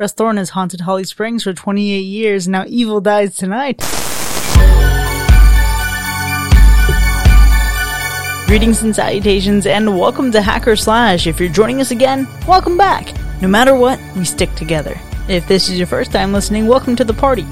Russ Thorn has haunted Holly Springs for 28 years, now evil dies tonight. Greetings and salutations, and welcome to Hack or Slash. If you're joining us again, welcome back. No matter what, we stick together. If this is your first time listening, welcome to the party.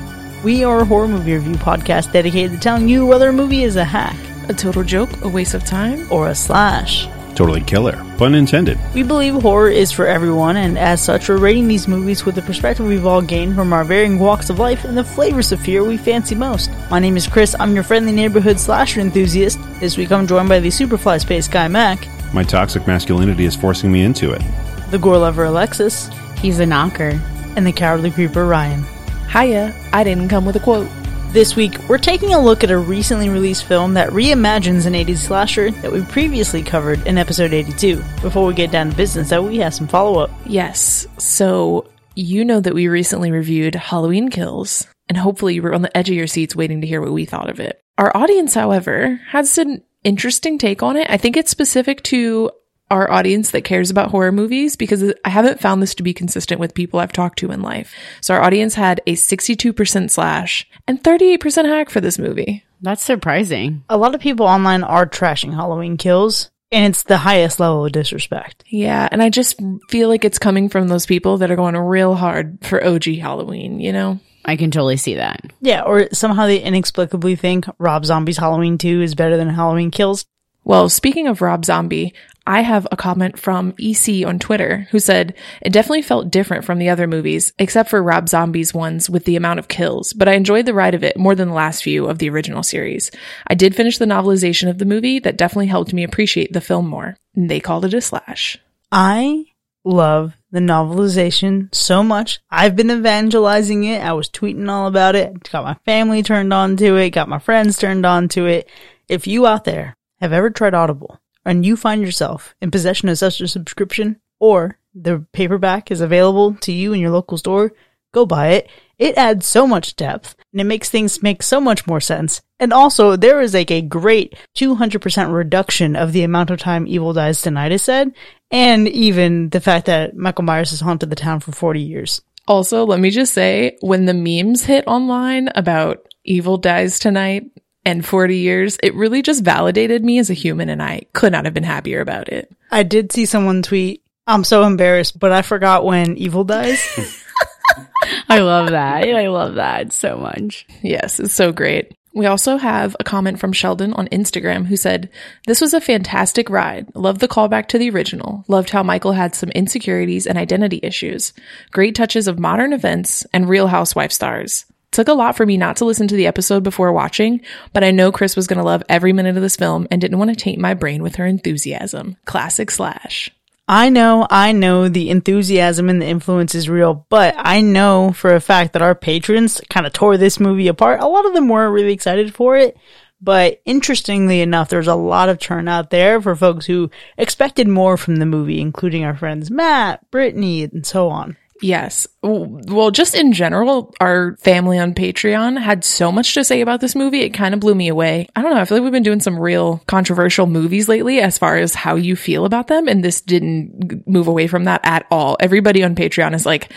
We are a horror movie review podcast dedicated to telling you whether a movie is a hack, A total joke, a waste of time. or a slash. Totally killer. Pun intended. We believe horror is for everyone, and as such, we're rating these movies with the perspective we've all gained from our varying walks of life and the flavors of fear we fancy most. My name is Chris, I'm your friendly neighborhood slasher enthusiast. This week I'm joined by the Superfly Space Guy Mac, My toxic masculinity is forcing me into it. the gore lover Alexis, He's a knocker. and the cowardly creeper Ryan. Hiya, I didn't come with a quote. This week, we're taking a look at a recently released film that reimagines an 80s slasher that we previously covered in episode 82. Before we get down to business, though, we have some follow up. Yes, so you know that we recently reviewed Halloween Kills, and hopefully you were on the edge of your seats waiting to hear what we thought of it. Our audience, however, has an interesting take on it. I think it's specific to our audience that cares about horror movies because I haven't found this to be consistent with people I've talked to in life. So our audience had a 62% slash and 38% hack for this movie. That's surprising. A lot of people online are trashing Halloween kills, and it's the highest level of disrespect. Yeah, and I just feel like it's coming from those people that are going real hard for OG Halloween, you know? I can totally see that. Yeah, or somehow they inexplicably think Rob Zombie's Halloween 2 is better than Halloween Kills. Well, speaking of Rob Zombie, I have a comment from EC on Twitter who said, It definitely felt different from the other movies, except for Rob Zombie's ones with the amount of kills, but I enjoyed the ride of it more than the last few of the original series. I did finish the novelization of the movie that definitely helped me appreciate the film more. And they called it a slash. I love the novelization so much. I've been evangelizing it. I was tweeting all about it. Got my family turned on to it. Got my friends turned on to it. If you out there have ever tried Audible and you find yourself in possession of such a subscription or the paperback is available to you in your local store, go buy it. It adds so much depth and it makes things make so much more sense. And also there is like a great 200% reduction of the amount of time Evil Dies Tonight is said and even the fact that Michael Myers has haunted the town for 40 years. Also, let me just say, when the memes hit online about Evil Dies Tonight and 40 years, it really just validated me as a human and I could not have been happier about it. I did see someone tweet, I'm so embarrassed, but I forgot when Evil dies. I love that. I love that so much. Yes, it's so great. We also have a comment from Sheldon on Instagram who said, This was a fantastic ride. Loved the callback to the original. Loved how Michael had some insecurities and identity issues. Great touches of modern events and real housewife stars. Took a lot for me not to listen to the episode before watching, but I know Chris was going to love every minute of this film and didn't want to taint my brain with her enthusiasm. Classic slash. I know, I know the enthusiasm and the influence is real, but I know for a fact that our patrons kind of tore this movie apart. A lot of them weren't really excited for it, but interestingly enough, there's a lot of churn out there for folks who expected more from the movie, including our friends Matt, Brittany, and so on. Yes. Well, just in general, our family on Patreon had so much to say about this movie. It kind of blew me away. I don't know. I feel like we've been doing some real controversial movies lately as far as how you feel about them. And this didn't move away from that at all. Everybody on Patreon is like,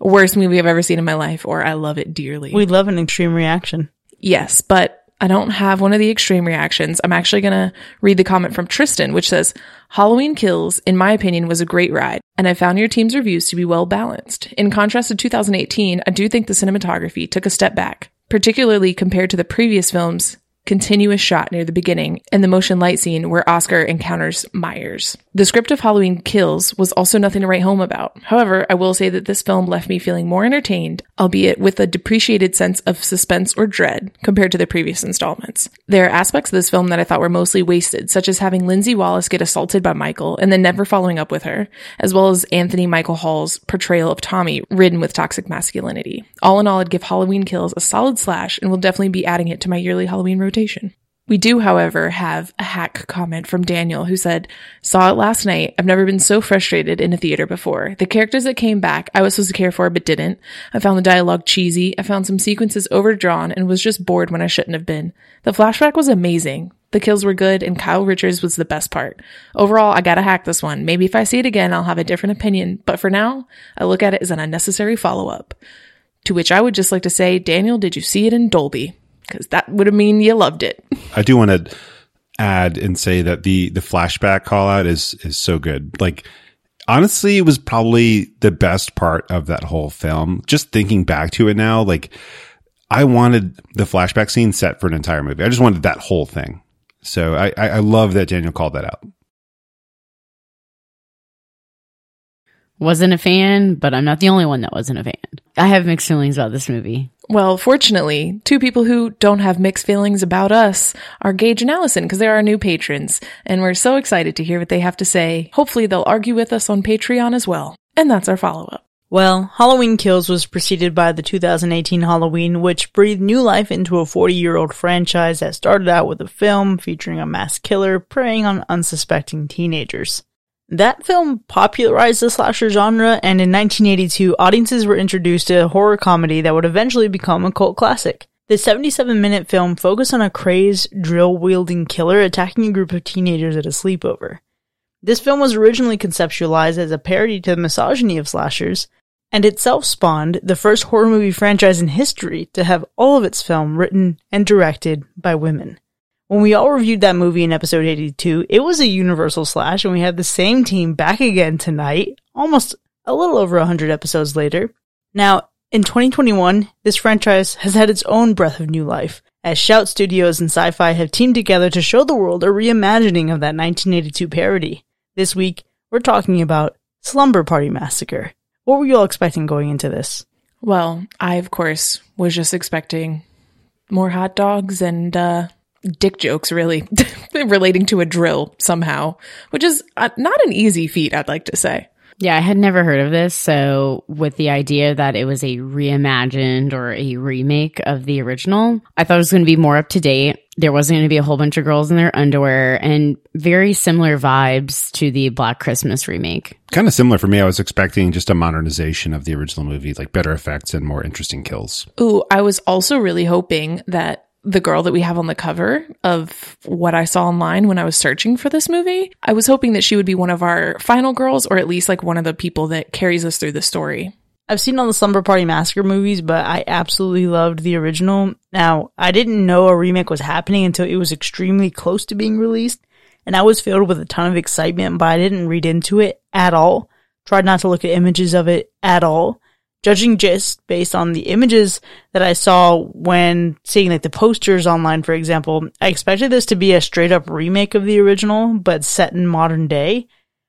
worst movie I've ever seen in my life, or I love it dearly. We love an extreme reaction. Yes, but I don't have one of the extreme reactions. I'm actually going to read the comment from Tristan, which says, Halloween Kills, in my opinion, was a great ride, and I found your team's reviews to be well balanced. In contrast to 2018, I do think the cinematography took a step back, particularly compared to the previous films continuous shot near the beginning and the motion light scene where Oscar encounters Myers. The script of Halloween Kills was also nothing to write home about. However, I will say that this film left me feeling more entertained, albeit with a depreciated sense of suspense or dread compared to the previous installments. There are aspects of this film that I thought were mostly wasted, such as having Lindsay Wallace get assaulted by Michael and then never following up with her, as well as Anthony Michael Hall's portrayal of Tommy ridden with toxic masculinity. All in all, I'd give Halloween Kills a solid slash and will definitely be adding it to my yearly Halloween. We do, however, have a hack comment from Daniel who said, Saw it last night. I've never been so frustrated in a theater before. The characters that came back, I was supposed to care for, but didn't. I found the dialogue cheesy. I found some sequences overdrawn and was just bored when I shouldn't have been. The flashback was amazing, The kills were good and Kyle Richards was the best part. Overall, I gotta hack this one. Maybe if I see it again, I'll have a different opinion, but for now, I look at it as an unnecessary follow up. To which I would just like to say, Daniel, did you see it in Dolby? Because that would have mean you loved it. I do want to add and say that the the flashback call out is is so good. Like honestly, it was probably the best part of that whole film. Just thinking back to it now, like I wanted the flashback scene set for an entire movie. I just wanted that whole thing. So I, I, I love that Daniel called that out. Wasn't a fan, but I'm not the only one that wasn't a fan. I have mixed feelings about this movie. Well, fortunately, two people who don't have mixed feelings about us are Gage and Allison because they're our new patrons, and we're so excited to hear what they have to say. Hopefully, they'll argue with us on Patreon as well. And that's our follow up. Well, Halloween Kills was preceded by the 2018 Halloween, which breathed new life into a 40 year old franchise that started out with a film featuring a mass killer preying on unsuspecting teenagers. That film popularized the slasher genre, and in 1982, audiences were introduced to a horror comedy that would eventually become a cult classic. The 77 minute film focused on a crazed, drill wielding killer attacking a group of teenagers at a sleepover. This film was originally conceptualized as a parody to the misogyny of slashers, and itself spawned the first horror movie franchise in history to have all of its film written and directed by women. When we all reviewed that movie in episode 82, it was a universal slash, and we have the same team back again tonight, almost a little over 100 episodes later. Now, in 2021, this franchise has had its own breath of new life, as Shout Studios and Syfy have teamed together to show the world a reimagining of that 1982 parody. This week, we're talking about Slumber Party Massacre. What were you all expecting going into this? Well, I, of course, was just expecting more hot dogs and, uh, dick jokes really relating to a drill somehow, which is uh, not an easy feat, I'd like to say. Yeah, I had never heard of this. So, with the idea that it was a reimagined or a remake of the original, I thought it was going to be more up to date. There wasn't going to be a whole bunch of girls in their underwear and very similar vibes to the Black Christmas remake. Kind of similar for me. I was expecting just a modernization of the original movie, like better effects and more interesting kills. Ooh, I was also really hoping that the girl that we have on the cover of what I saw online when I was searching for this movie. I was hoping that she would be one of our final girls or at least like one of the people that carries us through the story. I've seen all the Slumber Party Massacre movies, but I absolutely loved the original. Now, I didn't know a remake was happening until it was extremely close to being released, and I was filled with a ton of excitement, but I didn't read into it at all. Tried not to look at images of it at all judging just based on the images that I saw when seeing like the posters online, for example, I expected this to be a straight up remake of the original, but set in modern day.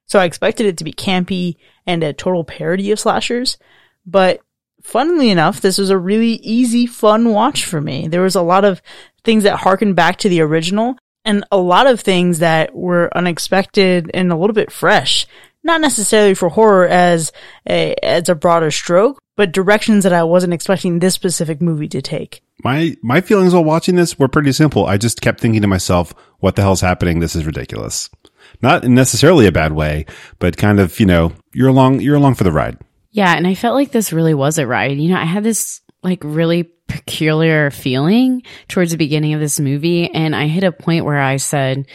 So I expected it to be campy and a total parody of slashers. But funnily enough, this was a really easy, fun watch for me. There was a lot of things that harkened back to the original and a lot of things that were unexpected and a little bit fresh not necessarily for horror as a as a broader stroke, but directions that I wasn't expecting this specific movie to take. My my feelings while watching this were pretty simple. I just kept thinking to myself, "What the hell's happening? This is ridiculous." Not necessarily a bad way, but kind of you know you're along you're along for the ride. Yeah, and I felt like this really was a ride. You know, I had this like really peculiar feeling towards the beginning of this movie, and I hit a point where I said,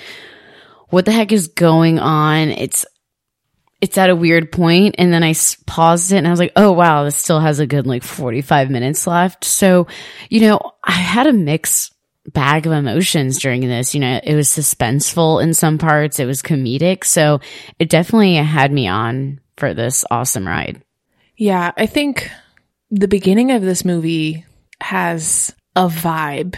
"What the heck is going on?" It's it's at a weird point and then I paused it and I was like, oh wow, this still has a good like 45 minutes left. So, you know, I had a mix bag of emotions during this. You know, it was suspenseful in some parts, it was comedic. So it definitely had me on for this awesome ride. Yeah, I think the beginning of this movie has a vibe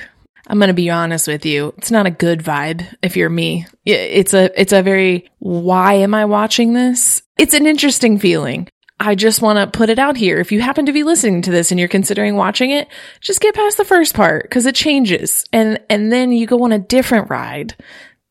I'm going to be honest with you. It's not a good vibe if you're me. It's a, it's a very, why am I watching this? It's an interesting feeling. I just want to put it out here. If you happen to be listening to this and you're considering watching it, just get past the first part because it changes and, and then you go on a different ride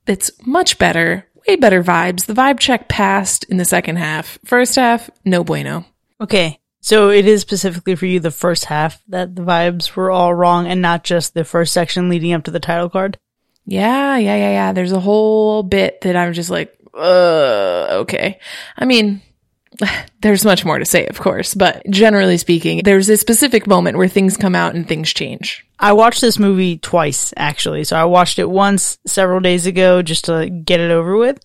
that's much better, way better vibes. The vibe check passed in the second half. First half, no bueno. Okay. So it is specifically for you the first half that the vibes were all wrong and not just the first section leading up to the title card? Yeah, yeah, yeah, yeah. There's a whole bit that I'm just like, uh, okay. I mean, there's much more to say, of course, but generally speaking, there's a specific moment where things come out and things change. I watched this movie twice, actually. So I watched it once several days ago just to get it over with,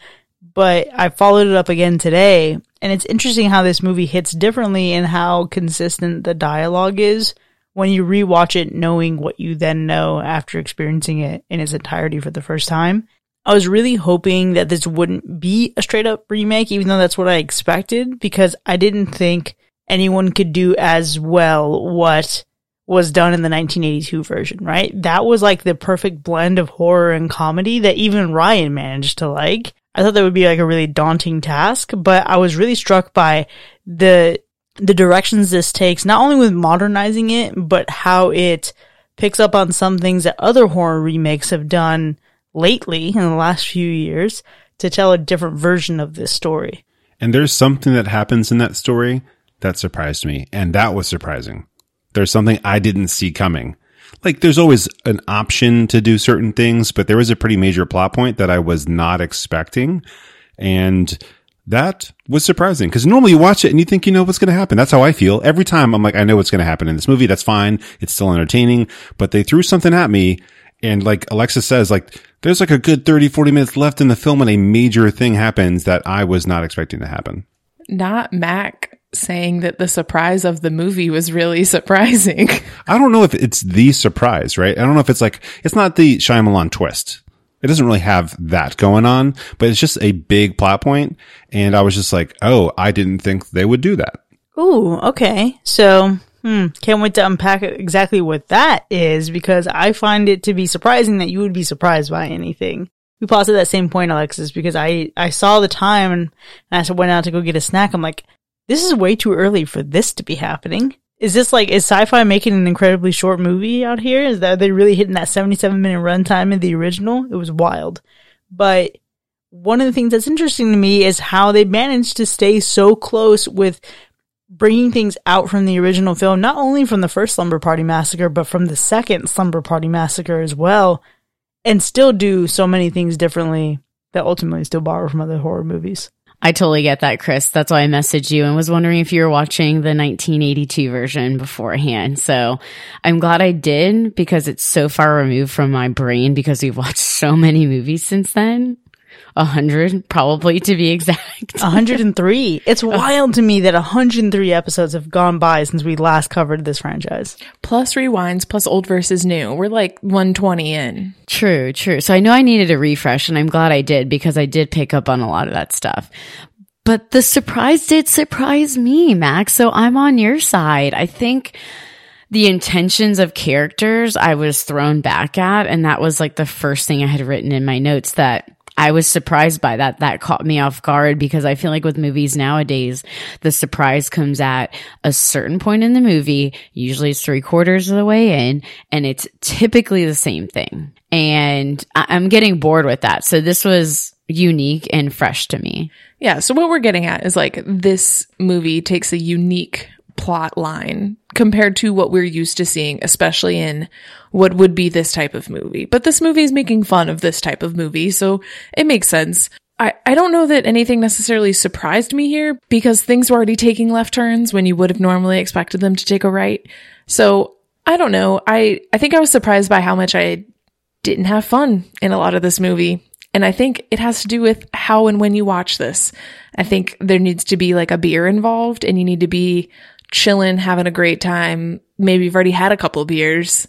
but I followed it up again today. And it's interesting how this movie hits differently and how consistent the dialogue is when you rewatch it, knowing what you then know after experiencing it in its entirety for the first time. I was really hoping that this wouldn't be a straight up remake, even though that's what I expected, because I didn't think anyone could do as well what was done in the 1982 version, right? That was like the perfect blend of horror and comedy that even Ryan managed to like. I thought that would be like a really daunting task, but I was really struck by the the directions this takes, not only with modernizing it, but how it picks up on some things that other horror remakes have done lately in the last few years to tell a different version of this story. And there's something that happens in that story that surprised me, and that was surprising. There's something I didn't see coming. Like there's always an option to do certain things, but there was a pretty major plot point that I was not expecting. And that was surprising because normally you watch it and you think you know what's going to happen. That's how I feel every time. I'm like, I know what's going to happen in this movie. That's fine. It's still entertaining, but they threw something at me. And like Alexis says, like there's like a good 30, 40 minutes left in the film and a major thing happens that I was not expecting to happen. Not Mac saying that the surprise of the movie was really surprising. I don't know if it's the surprise, right? I don't know if it's like, it's not the Shyamalan twist. It doesn't really have that going on, but it's just a big plot point. And I was just like, oh, I didn't think they would do that. Ooh, okay. So, hmm, can't wait to unpack exactly what that is because I find it to be surprising that you would be surprised by anything. We paused at that same point, Alexis, because I, I saw the time and, and I went out to go get a snack. I'm like, this is way too early for this to be happening. Is this like, is Syfy making an incredibly short movie out here? Is that, are they really hitting that 77 minute runtime in the original? It was wild. But one of the things that's interesting to me is how they managed to stay so close with bringing things out from the original film, not only from the first Slumber Party Massacre, but from the second Slumber Party Massacre as well, and still do so many things differently that ultimately still borrow from other horror movies. I totally get that, Chris. That's why I messaged you and was wondering if you were watching the 1982 version beforehand. So I'm glad I did because it's so far removed from my brain because we've watched so many movies since then. A hundred, probably to be exact. 103. It's uh, wild to me that 103 episodes have gone by since we last covered this franchise. plus rewinds, plus old versus new. We're like 120 in. True, true. So I know I needed a refresh and I'm glad I did because I did pick up on a lot of that stuff. But the surprise did surprise me, Max. So I'm on your side. I think the intentions of characters I was thrown back at. And that was like the first thing I had written in my notes that I was surprised by that. That caught me off guard because I feel like with movies nowadays, the surprise comes at a certain point in the movie. Usually it's three quarters of the way in and it's typically the same thing. And I- I'm getting bored with that. So this was unique and fresh to me. Yeah. So what we're getting at is like this movie takes a unique plot line compared to what we're used to seeing, especially in what would be this type of movie. But this movie is making fun of this type of movie, so it makes sense. I, I don't know that anything necessarily surprised me here because things were already taking left turns when you would have normally expected them to take a right. So I don't know. I, I think I was surprised by how much I didn't have fun in a lot of this movie. And I think it has to do with how and when you watch this. I think there needs to be like a beer involved and you need to be chilling, having a great time. Maybe you've already had a couple beers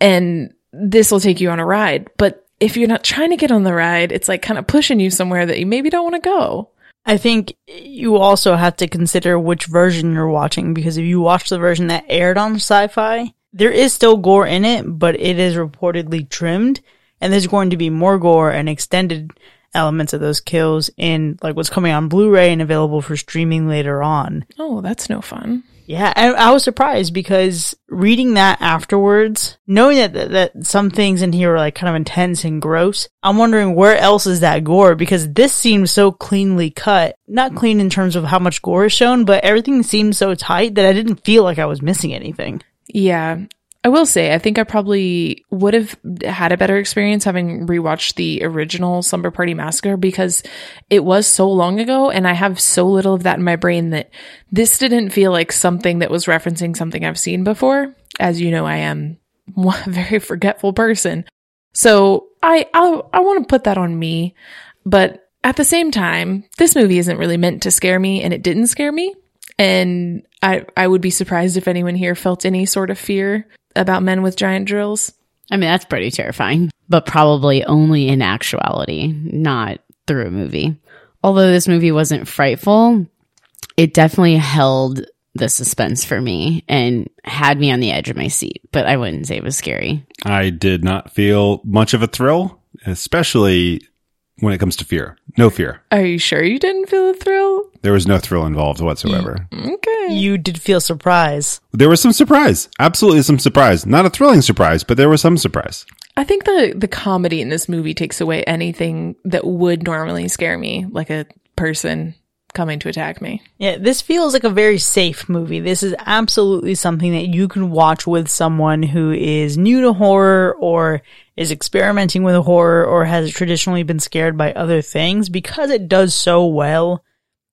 and this will take you on a ride. But if you're not trying to get on the ride, it's like kind of pushing you somewhere that you maybe don't want to go. I think you also have to consider which version you're watching because if you watch the version that aired on Syfy, there is still gore in it, but it is reportedly trimmed and there's going to be more gore and extended elements of those kills in like what's coming on Blu-ray and available for streaming later on. Oh, that's no fun. Yeah, I, I was surprised because reading that afterwards, knowing that, that that some things in here are like kind of intense and gross, I'm wondering where else is that gore because this seems so cleanly cut. Not clean in terms of how much gore is shown, but everything seemed so tight that I didn't feel like I was missing anything. Yeah. I will say, I think I probably would have had a better experience having rewatched the original Slumber Party Massacre because it was so long ago and I have so little of that in my brain that this didn't feel like something that was referencing something I've seen before. As you know, I am a very forgetful person. So I, I, I want to put that on me. But at the same time, this movie isn't really meant to scare me and it didn't scare me. And I, I would be surprised if anyone here felt any sort of fear about men with giant drills. I mean, that's pretty terrifying, but probably only in actuality, not through a movie. Although this movie wasn't frightful, it definitely held the suspense for me and had me on the edge of my seat, but I wouldn't say it was scary. I did not feel much of a thrill, especially when it comes to fear. No fear. Are you sure you didn't feel a thrill? There was no thrill involved whatsoever. Okay. You did feel surprise. There was some surprise. Absolutely some surprise. Not a thrilling surprise, but there was some surprise. I think the the comedy in this movie takes away anything that would normally scare me, like a person coming to attack me. Yeah, this feels like a very safe movie. This is absolutely something that you can watch with someone who is new to horror or is experimenting with horror or has traditionally been scared by other things because it does so well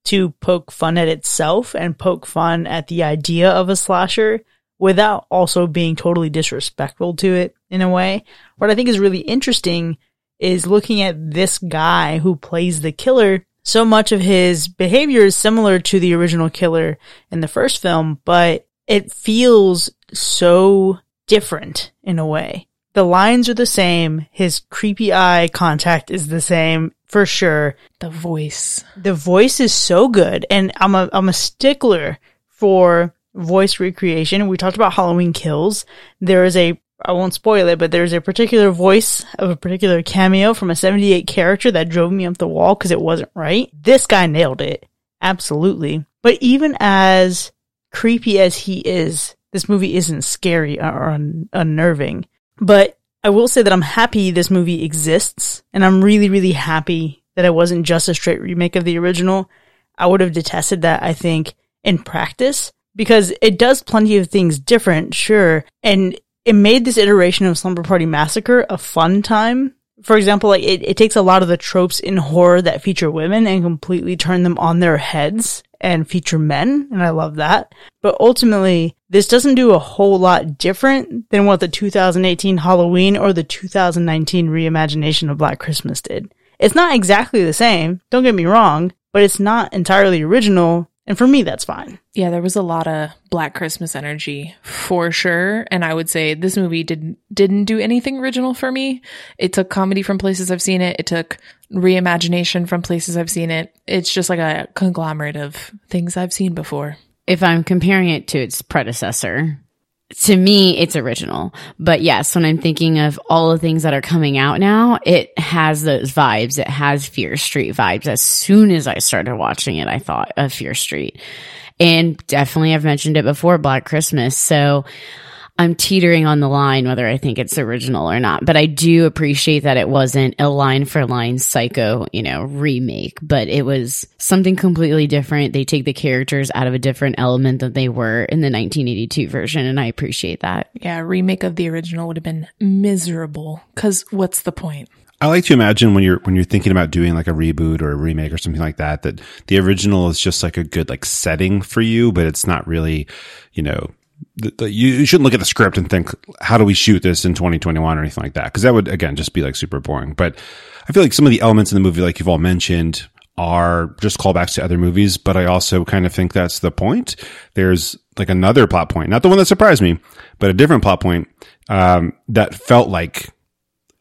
to poke fun at itself and poke fun at the idea of a slasher without also being totally disrespectful to it in a way. What I think is really interesting is looking at this guy who plays the killer. So much of his behavior is similar to the original killer in the first film, but it feels so different in a way. The lines are the same. His creepy eye contact is the same for sure. The voice. The voice is so good, and I'm a I'm a stickler for voice recreation. We talked about Halloween Kills. There is a I won't spoil it, but there's a particular voice of a particular cameo from a 78 character that drove me up the wall because it wasn't right. This guy nailed it. Absolutely. But even as creepy as he is, this movie isn't scary or un- unnerving. But I will say that I'm happy this movie exists, and I'm really, really happy that it wasn't just a straight remake of the original. I would have detested that, I think, in practice, because it does plenty of things different, sure, and it made this iteration of Slumber Party Massacre a fun time. For example, like it, it takes a lot of the tropes in horror that feature women and completely turn them on their heads and feature men, and I love that. But ultimately, this doesn't do a whole lot different than what the 2018 Halloween or the 2019 reimagination of Black Christmas did. It's not exactly the same, don't get me wrong, but it's not entirely original, and for me, that's fine. Yeah, there was a lot of Black Christmas energy for sure, and I would say this movie didn't didn't do anything original for me. It took comedy from places I've seen it. It took reimagination from places I've seen it. It's just like a conglomerate of things I've seen before. If I'm comparing it to its predecessor, to me, it's original. But yes, when I'm thinking of all the things that are coming out now, it has those vibes. It has Fear Street vibes. As soon as I started watching it, I thought of Fear Street. And definitely, I've mentioned it before, Black Christmas. So I'm teetering on the line whether I think it's original or not, but I do appreciate that it wasn't a line for line psycho, you know, remake, but it was something completely different. They take the characters out of a different element than they were in the 1982 version, and I appreciate that. Yeah, a remake of the original would have been miserable. Cause what's the point? I like to imagine when you're when you're thinking about doing like a reboot or a remake or something like that that the original is just like a good like setting for you, but it's not really, you know, the, the, you shouldn't look at the script and think how do we shoot this in 2021 or anything like that because that would again just be like super boring. But I feel like some of the elements in the movie, like you've all mentioned, are just callbacks to other movies. But I also kind of think that's the point. There's like another plot point, not the one that surprised me, but a different plot point um, that felt like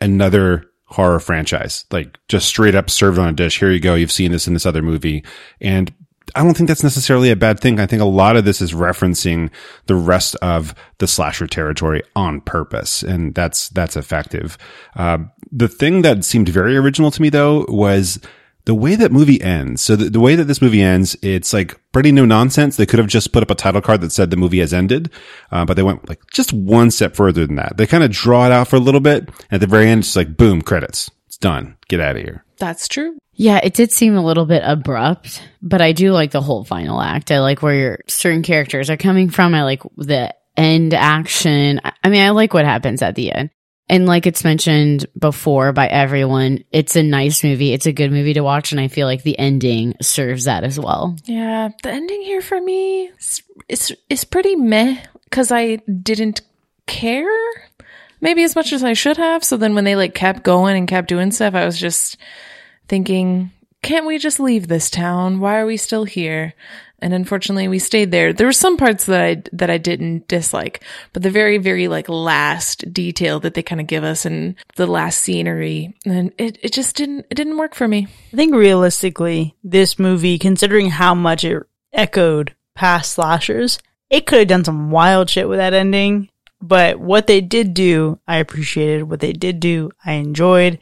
another horror franchise, like just straight up served on a dish. Here you go. You've seen this in this other movie. And I don't think that's necessarily a bad thing. I think a lot of this is referencing the rest of the slasher territory on purpose. And that's, that's effective. Uh, the thing that seemed very original to me though was the way that movie ends. So the, the, way that this movie ends, it's like pretty no nonsense. They could have just put up a title card that said the movie has ended, uh, but they went like just one step further than that. They kind of draw it out for a little bit. At the very end, it's like boom, credits. It's done. Get out of here. That's true. Yeah, it did seem a little bit abrupt, but I do like the whole final act. I like where your certain characters are coming from. I like the end action. I- mean, I like what happens at the end. And like it's mentioned before by everyone, it's a nice movie. It's a good movie to watch. And I feel like the ending serves that as well. Yeah, the ending here for me is is, is pretty meh because I didn't care maybe as much as I should have. So then when they like kept going and kept doing stuff, I was just thinking, can't we just leave this town? Why are we still here? And unfortunately, we stayed there. There were some parts that I that I didn't dislike, but the very very like last detail that they kind of give us and the last scenery, and it it just didn't it didn't work for me. I think realistically, this movie, considering how much it echoed past slashers, it could have done some wild shit with that ending. But what they did do, I appreciated. What they did do, I enjoyed.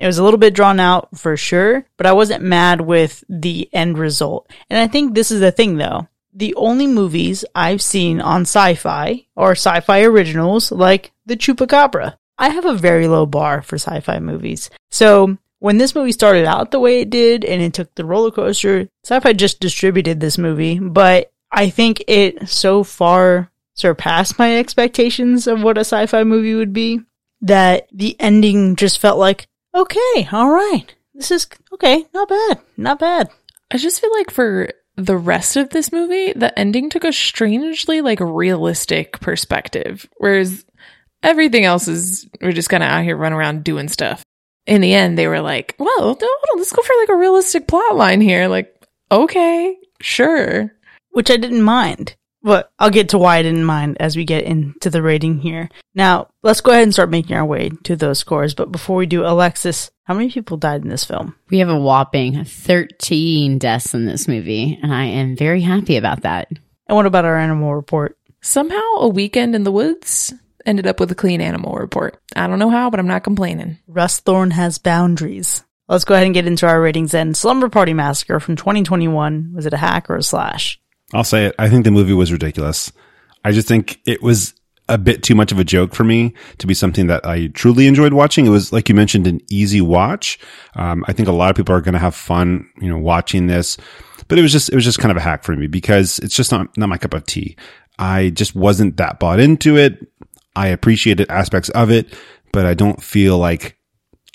It was a little bit drawn out for sure, but I wasn't mad with the end result. And I think this is the thing though. The only movies I've seen on Syfy or Syfy originals like The Chupacabra. I have a very low bar for sci-fi movies. So when this movie started out the way it did and it took the roller coaster, Syfy just distributed this movie, but I think it so far surpassed my expectations of what a sci-fi movie would be that the ending just felt like, okay, all right. This is okay, not bad, not bad. I just feel like for the rest of this movie, the ending took a strangely like realistic perspective, whereas everything else is we're just kind of out here running around doing stuff. In the end, they were like, "Well, on, let's go for like a realistic plot line here." Like, okay, sure. which I didn't mind. But I'll get to why I didn't mind as we get into the rating here. Now, let's go ahead and start making our way to those scores. But before we do, Alexis, how many people died in this film? We have a whopping 13 deaths in this movie. And I am very happy about that. And what about our animal report? Somehow, a weekend in the woods ended up with a clean animal report. I don't know how, but I'm not complaining. Russ Thorn has boundaries. Let's go ahead and get into our ratings then. Slumber Party Massacre from 2021. Was it a hack or a slash? I'll say it. I think the movie was ridiculous. I just think it was a bit too much of a joke for me to be something that I truly enjoyed watching. It was, like you mentioned, an easy watch. Um, I think a lot of people are going to have fun, you know, watching this, but it was just, it was just kind of a hack for me because it's just not, not my cup of tea. I just wasn't that bought into it. I appreciated aspects of it, but I don't feel like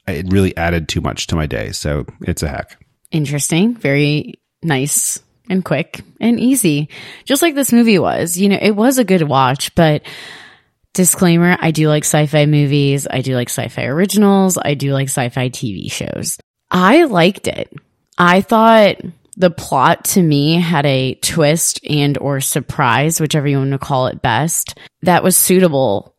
it really added too much to my day. So it's a hack. Interesting. Very nice and quick and easy. Just like this movie was. You know, it was a good watch, but disclaimer, I do like sci-fi movies. I do like Syfy originals. I do like sci-fi TV shows. I liked it. I thought the plot to me had a twist and or surprise, whichever you want to call it best, that was suitable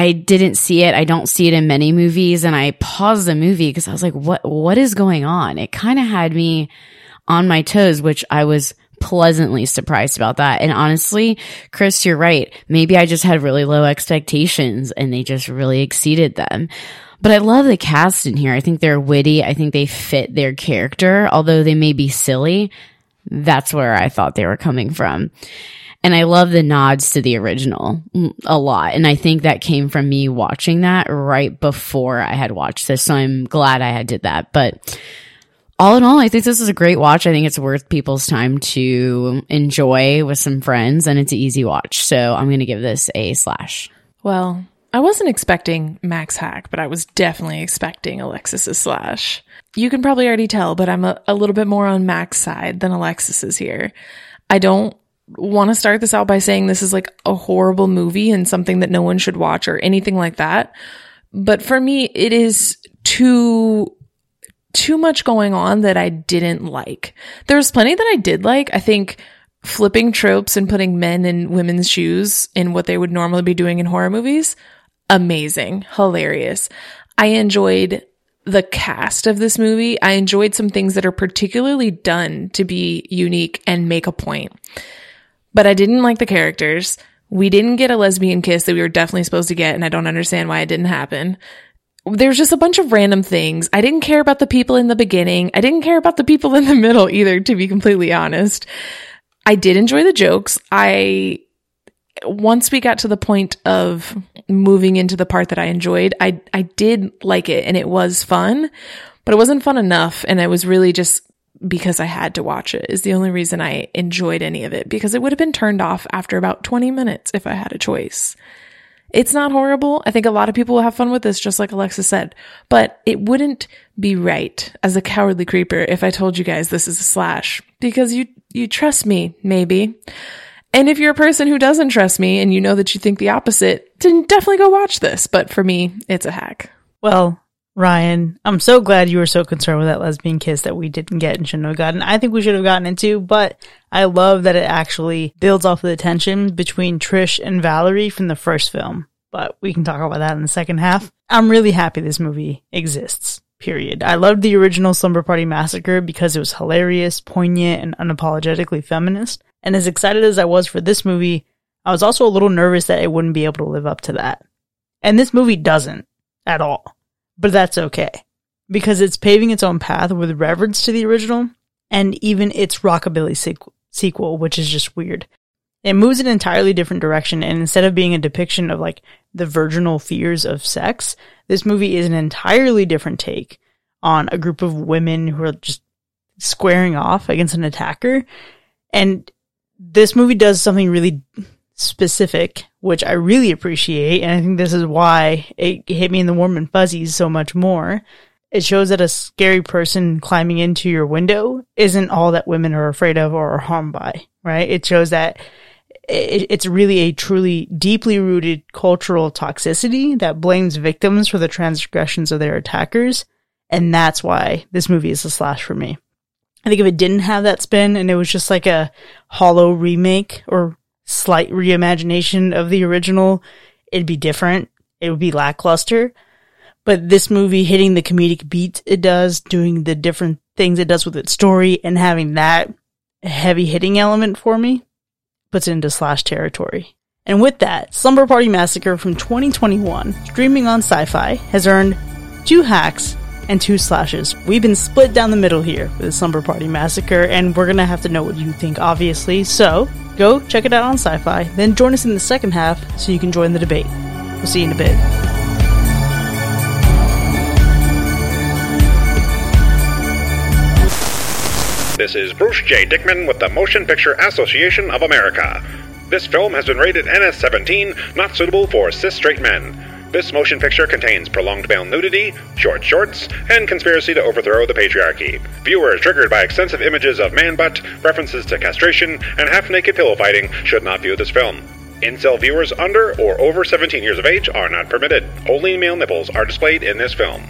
I didn't see it. I don't see it in many movies. And I paused the movie because I was like, what, what is going on? It kind of had me on my toes, which I was pleasantly surprised about that. And honestly, Chris, you're right. Maybe I just had really low expectations and they just really exceeded them. But I love the cast in here. I think they're witty. I think they fit their character, although they may be silly. That's where I thought they were coming from. And I love the nods to the original a lot. And I think that came from me watching that right before I had watched this. So I'm glad I had did that. But all in all, I think this is a great watch. I think it's worth people's time to enjoy with some friends and it's an easy watch. So I'm going to give this a slash. Well, I wasn't expecting Mac's Hack, but I was definitely expecting Alexis's slash. You can probably already tell, but I'm a, a little bit more on Mac's side than Alexis is here. I don't want to start this out by saying this is like a horrible movie and something that no one should watch or anything like that. But for me, it is too, too much going on that I didn't like. There's plenty that I did like. I think flipping tropes and putting men in women's shoes in what they would normally be doing in horror movies, amazing, hilarious. I enjoyed the cast of this movie. I enjoyed some things that are particularly done to be unique and make a point but I didn't like the characters. We didn't get a lesbian kiss that we were definitely supposed to get, and I don't understand why it didn't happen. There's just a bunch of random things. I didn't care about the people in the beginning. I didn't care about the people in the middle either, to be completely honest. I did enjoy the jokes. I, once we got to the point of moving into the part that I enjoyed, I, I did like it and it was fun, but it wasn't fun enough. And it was really just because I had to watch it is the only reason I enjoyed any of it because it would have been turned off after about 20 minutes if I had a choice. It's not horrible. I think a lot of people will have fun with this, just like Alexa said, but it wouldn't be right as a cowardly creeper if I told you guys this is a slash because you, you trust me, maybe. And if you're a person who doesn't trust me and you know that you think the opposite, then definitely go watch this. But for me, it's a hack. Well, Ryan, I'm so glad you were so concerned with that lesbian kiss that we didn't get and shouldn't have gotten. I think we should have gotten into, but I love that it actually builds off of the tension between Trish and Valerie from the first film. But we can talk about that in the second half. I'm really happy this movie exists. Period. I loved the original Slumber Party Massacre because it was hilarious, poignant, and unapologetically feminist. And as excited as I was for this movie, I was also a little nervous that it wouldn't be able to live up to that. And this movie doesn't at all. But that's okay. Because it's paving its own path with reverence to the original and even its rockabilly sequ- sequel, which is just weird. It moves in an entirely different direction, and instead of being a depiction of like the virginal fears of sex, this movie is an entirely different take on a group of women who are just squaring off against an attacker. And this movie does something really specific, which I really appreciate. And I think this is why it hit me in the warm and fuzzies so much more. It shows that a scary person climbing into your window isn't all that women are afraid of or are harmed by, right? It shows that it's really a truly deeply rooted cultural toxicity that blames victims for the transgressions of their attackers. And that's why this movie is a slash for me. I think if it didn't have that spin and it was just like a hollow remake or slight reimagination of the original, it'd be different. It would be lackluster. But this movie hitting the comedic beat it does, doing the different things it does with its story, and having that heavy hitting element for me puts it into slash territory. And with that, Slumber Party Massacre from 2021, streaming on Syfy, has earned two hacks and two slashes. We've been split down the middle here with the Slumber Party Massacre, and we're gonna have to know what you think, obviously. So, go check it out on Syfy, then join us in the second half so you can join the debate. We'll see you in a bit. This is Bruce J. Dickman with the Motion Picture Association of America. This film has been rated NS 17, not suitable for cis straight men. This motion picture contains prolonged male nudity, short shorts, and conspiracy to overthrow the patriarchy. Viewers triggered by extensive images of man butt, references to castration, and half naked pillow fighting should not view this film. Incel viewers under or over 17 years of age are not permitted. Only male nipples are displayed in this film.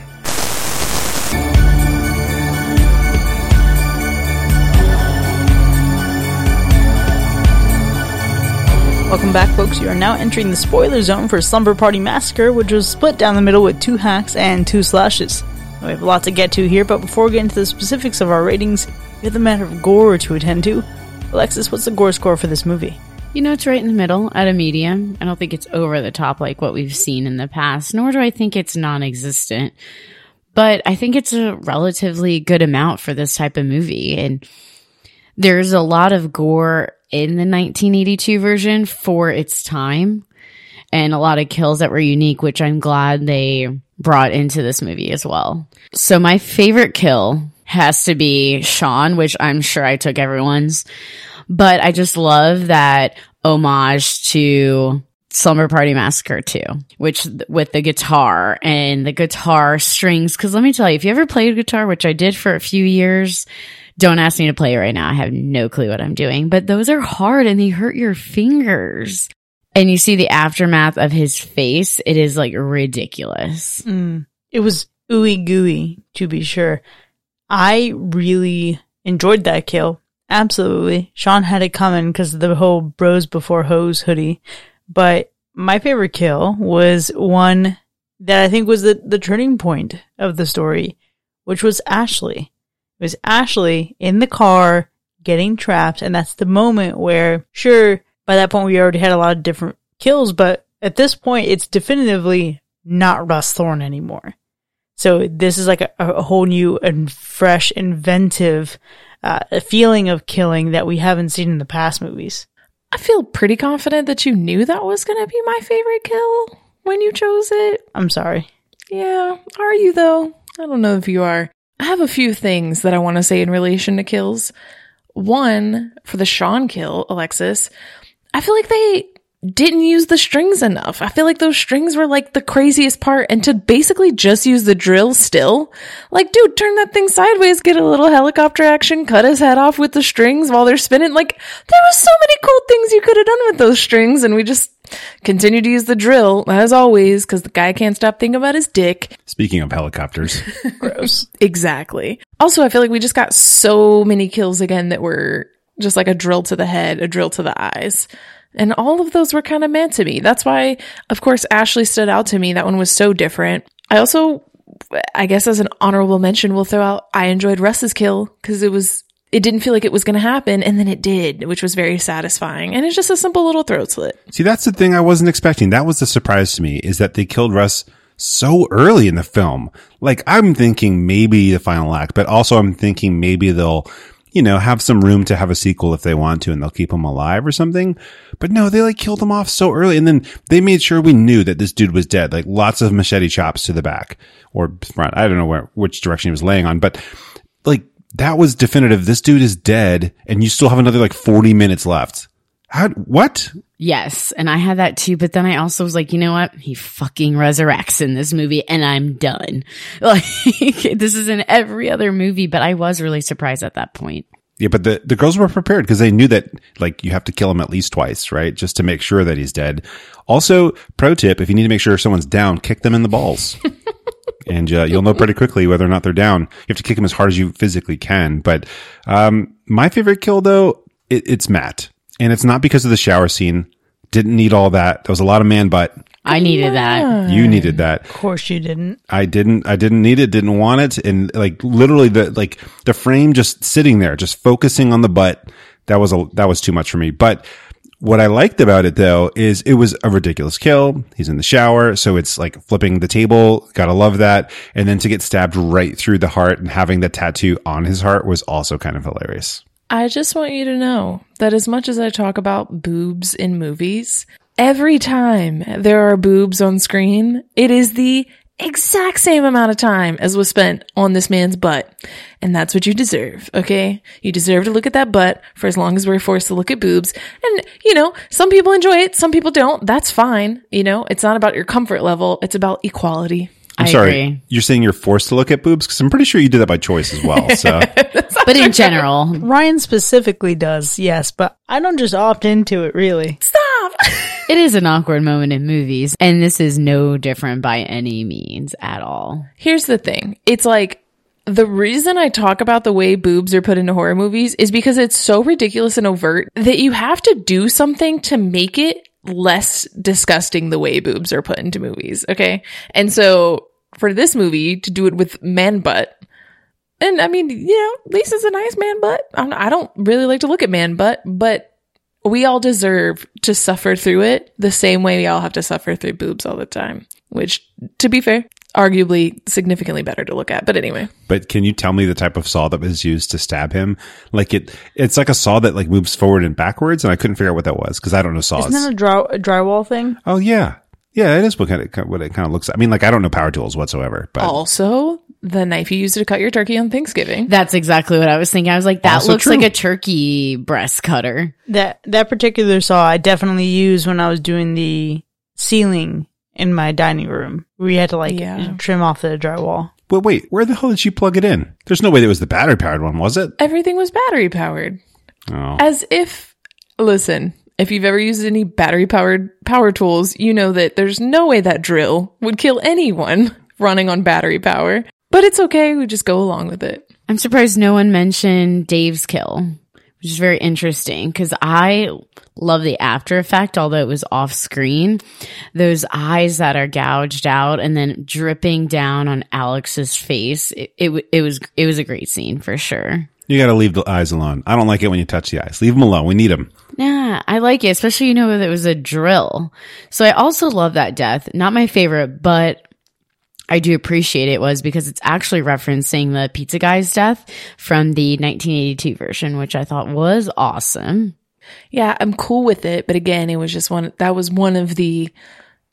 Welcome back, folks. You are now entering the spoiler zone for Slumber Party Massacre, which was split down the middle with two hacks and two slashes. We have a lot to get to here, but before we get into the specifics of our ratings, we have the matter of gore to attend to. Alexis, what's the gore score for this movie? You know, it's right in the middle at a medium. I don't think it's over the top like what we've seen in the past, nor do I think it's non existent. But I think it's a relatively good amount for this type of movie. And there's a lot of gore in the 1982 version for its time and a lot of kills that were unique, which I'm glad they brought into this movie as well. So my favorite kill has to be Sean, which I'm sure I took everyone's, but I just love that homage to Slumber Party Massacre 2, which with the guitar and the guitar strings. Cause let me tell you, if you ever played guitar, which I did for a few years, don't ask me to play right now. I have no clue what I'm doing, but those are hard and they hurt your fingers. And you see the aftermath of his face. It is like ridiculous. Mm. It was ooey gooey, to be sure. I really enjoyed that kill. Absolutely. Sean had it coming because of the whole bros before hose hoodie. But my favorite kill was one that I think was the, the turning point of the story, which was Ashley. It was Ashley in the car getting trapped. And that's the moment where, sure, by that point we already had a lot of different kills, but at this point it's definitively not Russ Thorn anymore. So this is like a, a whole new and fresh, inventive uh, feeling of killing that we haven't seen in the past movies. I feel pretty confident that you knew that was going to be my favorite kill when you chose it. I'm sorry. Yeah, are you though? I don't know if you are. I have a few things that I want to say in relation to kills. One, for the Sean kill, Alexis, I feel like they didn't use the strings enough. I feel like those strings were like the craziest part and to basically just use the drill still. Like, dude, turn that thing sideways, get a little helicopter action, cut his head off with the strings while they're spinning. Like, there was so many cool things you could have done with those strings and we just continue to use the drill as always because the guy can't stop thinking about his dick. Speaking of helicopters, Gross. Exactly. Also, I feel like we just got so many kills again that were just like a drill to the head, a drill to the eyes. And all of those were kind of meant to me. That's why, of course, Ashley stood out to me. That one was so different. I also, I guess as an honorable mention, we'll throw out, I enjoyed Russ's kill because it was, it didn't feel like it was going to happen. And then it did, which was very satisfying. And it's just a simple little throat slit. see, that's the thing I wasn't expecting. That was the surprise to me is that they killed Russ so early in the film. Like I'm thinking maybe the final act, but also I'm thinking maybe they'll, you know, have some room to have a sequel if they want to and they'll keep him alive or something. But no, they like killed him off so early. And then they made sure we knew that this dude was dead. Like lots of machete chops to the back or front. I don't know where, which direction he was laying on, but like that was definitive. This dude is dead and you still have another like 40 minutes left. How, what? Yes, and I had that too, but then I also was like, you know what? He fucking resurrects in this movie and I'm done. Like this is in every other movie, but I was really surprised at that point. Yeah, but the, the girls were prepared because they knew that like you have to kill him at least twice, right? Just to make sure that he's dead. Also, pro tip, if you need to make sure someone's down, kick them in the balls. and uh, you'll know pretty quickly whether or not they're down. You have to kick them as hard as you physically can. But um, my favorite kill, though, it, it's Matt. And it's not because of the shower scene. Didn't need all that. There was a lot of man butt. I needed that. You needed that. Of course you didn't. I didn't, I didn't need it, didn't want it. And like literally the, like the frame just sitting there, just focusing on the butt. That was a, that was too much for me. But what I liked about it though is it was a ridiculous kill. He's in the shower. So it's like flipping the table. Gotta love that. And then to get stabbed right through the heart and having the tattoo on his heart was also kind of hilarious. I just want you to know that as much as I talk about boobs in movies, every time there are boobs on screen, it is the exact same amount of time as was spent on this man's butt. And that's what you deserve, okay? You deserve to look at that butt for as long as we're forced to look at boobs. And, you know, some people enjoy it, some people don't. That's fine. You know, it's not about your comfort level, it's about equality. I'm I sorry. agree. You're saying you're forced to look at boobs? Cause I'm pretty sure you did that by choice as well. So But in general, Ryan specifically does, yes, but I don't just opt into it really. Stop! it is an awkward moment in movies, and this is no different by any means at all. Here's the thing. It's like the reason I talk about the way boobs are put into horror movies is because it's so ridiculous and overt that you have to do something to make it less disgusting the way boobs are put into movies. Okay. And so for this movie to do it with man butt, and I mean, you know, Lisa's a nice man butt. I don't really like to look at man butt, but we all deserve to suffer through it the same way we all have to suffer through boobs all the time, which, to be fair, arguably significantly better to look at. But anyway, But can you tell me the type of saw that was used to stab him? Like it, it's like a saw that like moves forward and backwards, and I couldn't figure out what that was because I don't know saws. Isn't that a, draw, a drywall thing? oh yeah, yeah, it is what kind of what it kind of looks. like. I mean, like I don't know power tools whatsoever, but also the knife you used to cut your turkey on Thanksgiving. That's exactly what I was thinking. I was like, that Also looks true. like a turkey breast cutter. That that particular saw I definitely used when I was doing the ceiling in my dining room. We had to like Yeah. trim off the drywall. but wait, where the hell did she plug it in? There's no way that was the battery powered one, was it? Everything was battery powered. Oh, As if, listen, if you've ever used any battery powered power tools, you know that there's no way that drill would kill anyone running on battery power. But it's okay. We just go along with it. I'm surprised no one mentioned Dave's kill, which is very interesting because I love the after effect, although it was off screen. Those eyes that are gouged out and then dripping down on Alex's face. It, it, it was, it was a great scene for sure. you got to leave the eyes alone. I don't like it when you touch the eyes. Leave them alone. We need them. Yeah, I like it, especially you know that it was a drill. So I also love that death. Not my favorite, but I do appreciate it was because it's actually referencing the pizza guy's death from the 1982 version, which I thought was awesome. Yeah, I'm cool with it. But again, it was just one, that was one of the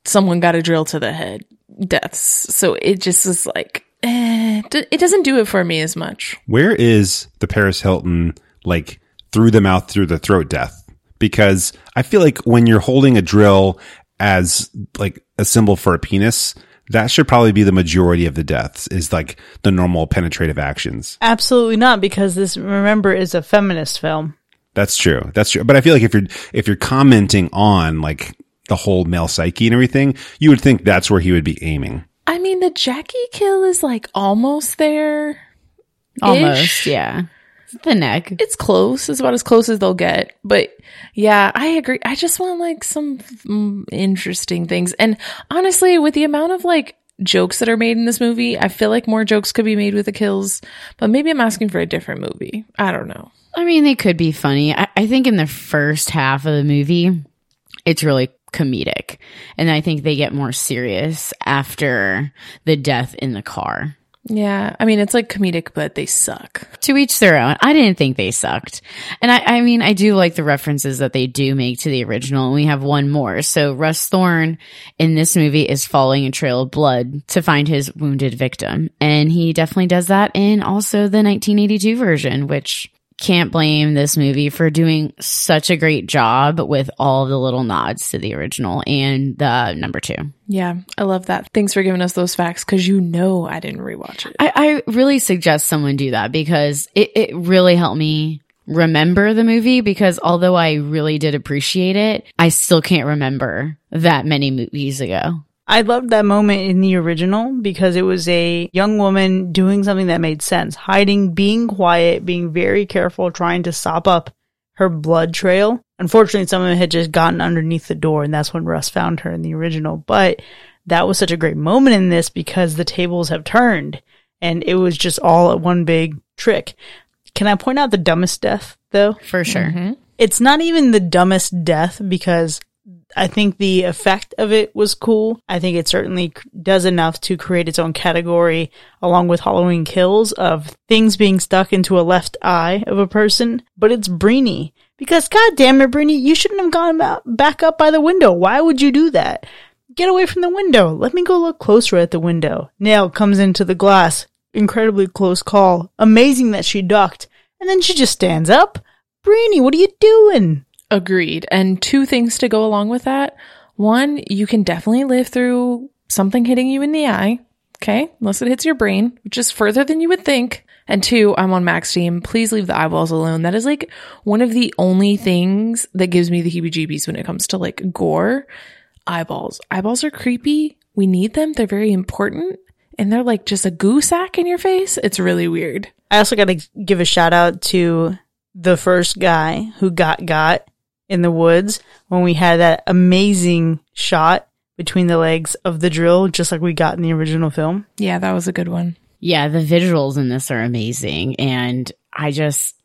someone got a drill to the head deaths. So it just was like, eh. eh, it doesn't do it for me as much. Where is the Paris Hilton like through the mouth, through the throat death? Because I feel like when you're holding a drill as like a symbol for a penis, that should probably be the majority of the deaths is like the normal penetrative actions. Absolutely not, because this, remember, is a feminist film. That's true. That's true. But I feel like if you're if you're commenting on like the whole male psyche and everything, you would think that's where he would be aiming. I mean, the Jackie kill is like almost there. Almost, yeah. The neck. It's close. It's about as close as they'll get. But yeah, I agree. I just want like some mm, interesting things. And honestly, with the amount of like jokes that are made in this movie, I feel like more jokes could be made with the kills. But maybe I'm asking for a different movie. I don't know. I mean, they could be funny. I, I think in the first half of the movie, it's really comedic. And I think they get more serious after the death in the car. Yeah, I mean it's like comedic, but they suck. To each their own. I didn't think they sucked. And I, I mean, I do like the references that they do make to the original. And we have one more. So Russ Thorn in this movie is following a trail of blood to find his wounded victim. And he definitely does that in also the 1982 version, which can't blame this movie for doing such a great job with all the little nods to the original and the number two. Yeah, I love that. Thanks for giving us those facts because you know I didn't rewatch it. I, I really suggest someone do that because it, it really helped me remember the movie because although I really did appreciate it, I still can't remember that many movies ago. I loved that moment in the original because it was a young woman doing something that made sense, hiding, being quiet, being very careful, trying to sop up her blood trail. Unfortunately, someone had just gotten underneath the door, and that's when Russ found her in the original. But that was such a great moment in this because the tables have turned, and it was just all at one big trick. Can I point out the dumbest death, though? For sure. Mm-hmm. it's not even the dumbest death because I think the effect of it was cool. I think it certainly does enough to create its own category along with Halloween kills of things being stuck into a left eye of a person. But it's Breeny because god damn it, Breeny, you shouldn't have gone ba- back up by the window. Why would you do that? Get away from the window. Let me go look closer at the window. Nail comes into the glass. Incredibly close call. Amazing that she ducked. And then she just stands up. Breeny, what are you doing? Agreed. And two things to go along with that. One, you can definitely live through something hitting you in the eye. Okay. Unless it hits your brain, which is further than you would think. And two, I'm on Mac's team. Please leave the eyeballs alone. That is like one of the only things that gives me the heebie jeebies when it comes to like gore. Eyeballs. Eyeballs are creepy. We need them. They're very important. And they're like just a goo sack in your face. It's really weird. I also got to give a shout out to the first guy who got got in the woods when we had that amazing shot between the legs of the drill, just like we got in the original film. Yeah, that was a good one. Yeah, the visuals in this are amazing. And I just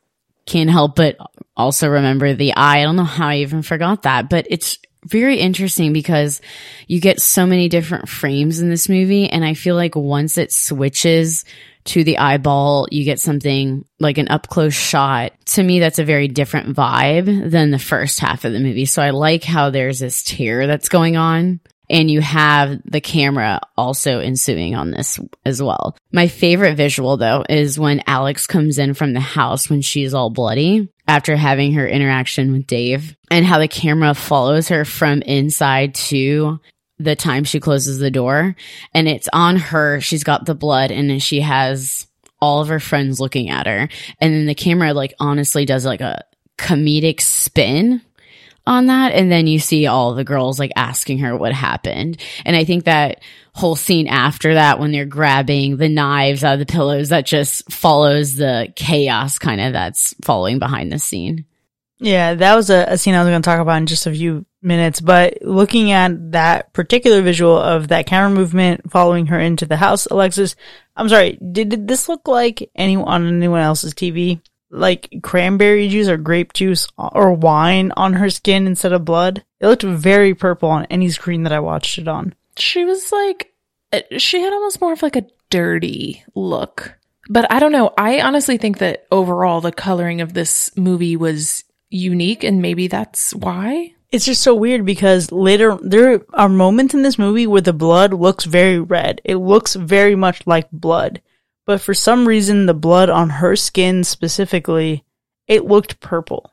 can't help but also remember the eye. I don't know how I even forgot that, but it's very interesting because you get so many different frames in this movie. And I feel like once it switches to the eyeball, you get something like an up close shot. To me, that's a very different vibe than the first half of the movie. So I like how there's this tear that's going on and you have the camera also ensuing on this as well. My favorite visual though is when Alex comes in from the house when she's all bloody after having her interaction with Dave and how the camera follows her from inside to the time she closes the door and it's on her. She's got the blood and then she has all of her friends looking at her. And then the camera like honestly does like a comedic spin on that and then you see all the girls like asking her what happened and i think that whole scene after that when they're grabbing the knives out of the pillows that just follows the chaos kind of that's following behind the scene Yeah, that was a, a scene I was going to talk about in just a few minutes. But looking at that particular visual of that camera movement following her into the house, Alexis, I'm sorry, did, did this look like any on anyone else's TV? Like cranberry juice or grape juice or wine on her skin instead of blood? It looked very purple on any screen that I watched it on. she was like uh, she had almost more of like a dirty look but i don't know i honestly think that overall the coloring of this movie was unique and maybe that's why It's just so weird because later there are moments in this movie where the blood looks very red. It looks very much like blood. but for some reason, the blood on her skin specifically, it looked purple.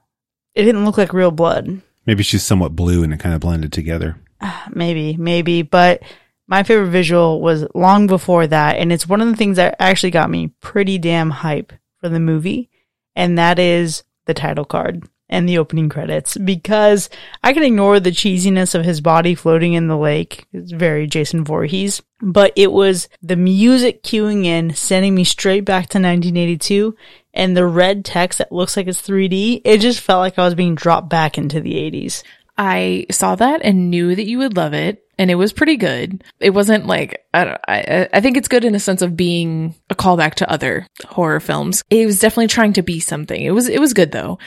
It didn't look like real blood. Maybe she's somewhat blue and it kind of blended together. Ah, maybe, maybe, but my favorite visual was long before that, and it's one of the things that actually got me pretty damn hype for the movie, and that is the title card and the opening credits because I can ignore the cheesiness of his body floating in the lake. It's very Jason Voorhees, but it was the music cueing in, sending me straight back to 1982 and the red text that looks like it's 3D. It just felt like I was being dropped back into the 80s. I saw that and knew that you would love it. And it was pretty good. It wasn't like I, I I think it's good in a sense of being a callback to other horror films. It was definitely trying to be something. It was it was good though.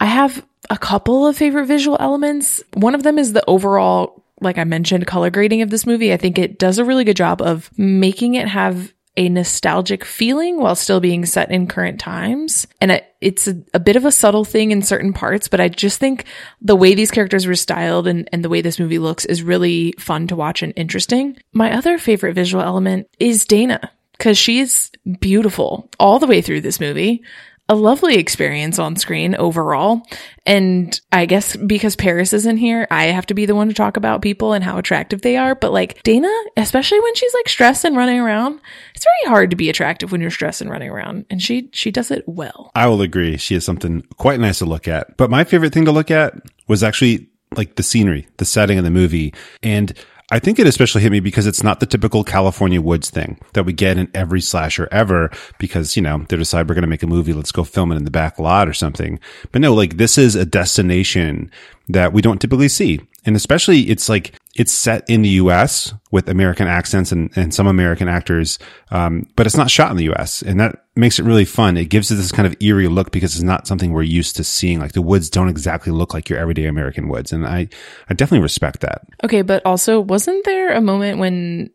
I have a couple of favorite visual elements. One of them is the overall, like I mentioned, color grading of this movie. I think it does a really good job of making it have a nostalgic feeling while still being set in current times. And it, it's a, a, bit of a subtle thing in certain parts, but I just think the way these characters were styled and, and the way this movie looks is really fun to watch and interesting. My other favorite visual element is Dana because she's beautiful all the way through this movie a lovely experience on screen overall. And I guess because Paris isn't here, I have to be the one to talk about people and how attractive they are. But like Dana, especially when she's like stressed and running around, it's very hard to be attractive when you're stressed and running around. And she, she does it well. I will agree. She is something quite nice to look at. But my favorite thing to look at was actually like the scenery, the setting of the movie. And I think it especially hit me because it's not the typical California woods thing that we get in every slasher ever because, you know, they decide we're going to make a movie. Let's go film it in the back lot or something. But no, like this is a destination that we don't typically see. And especially it's like, it's set in the US with American accents and, and some American actors. Um, but it's not shot in the US and that makes it really fun. It gives it this kind of eerie look because it's not something we're used to seeing. Like the woods don't exactly look like your everyday American woods. And I, I definitely respect that. Okay. But also wasn't there a moment when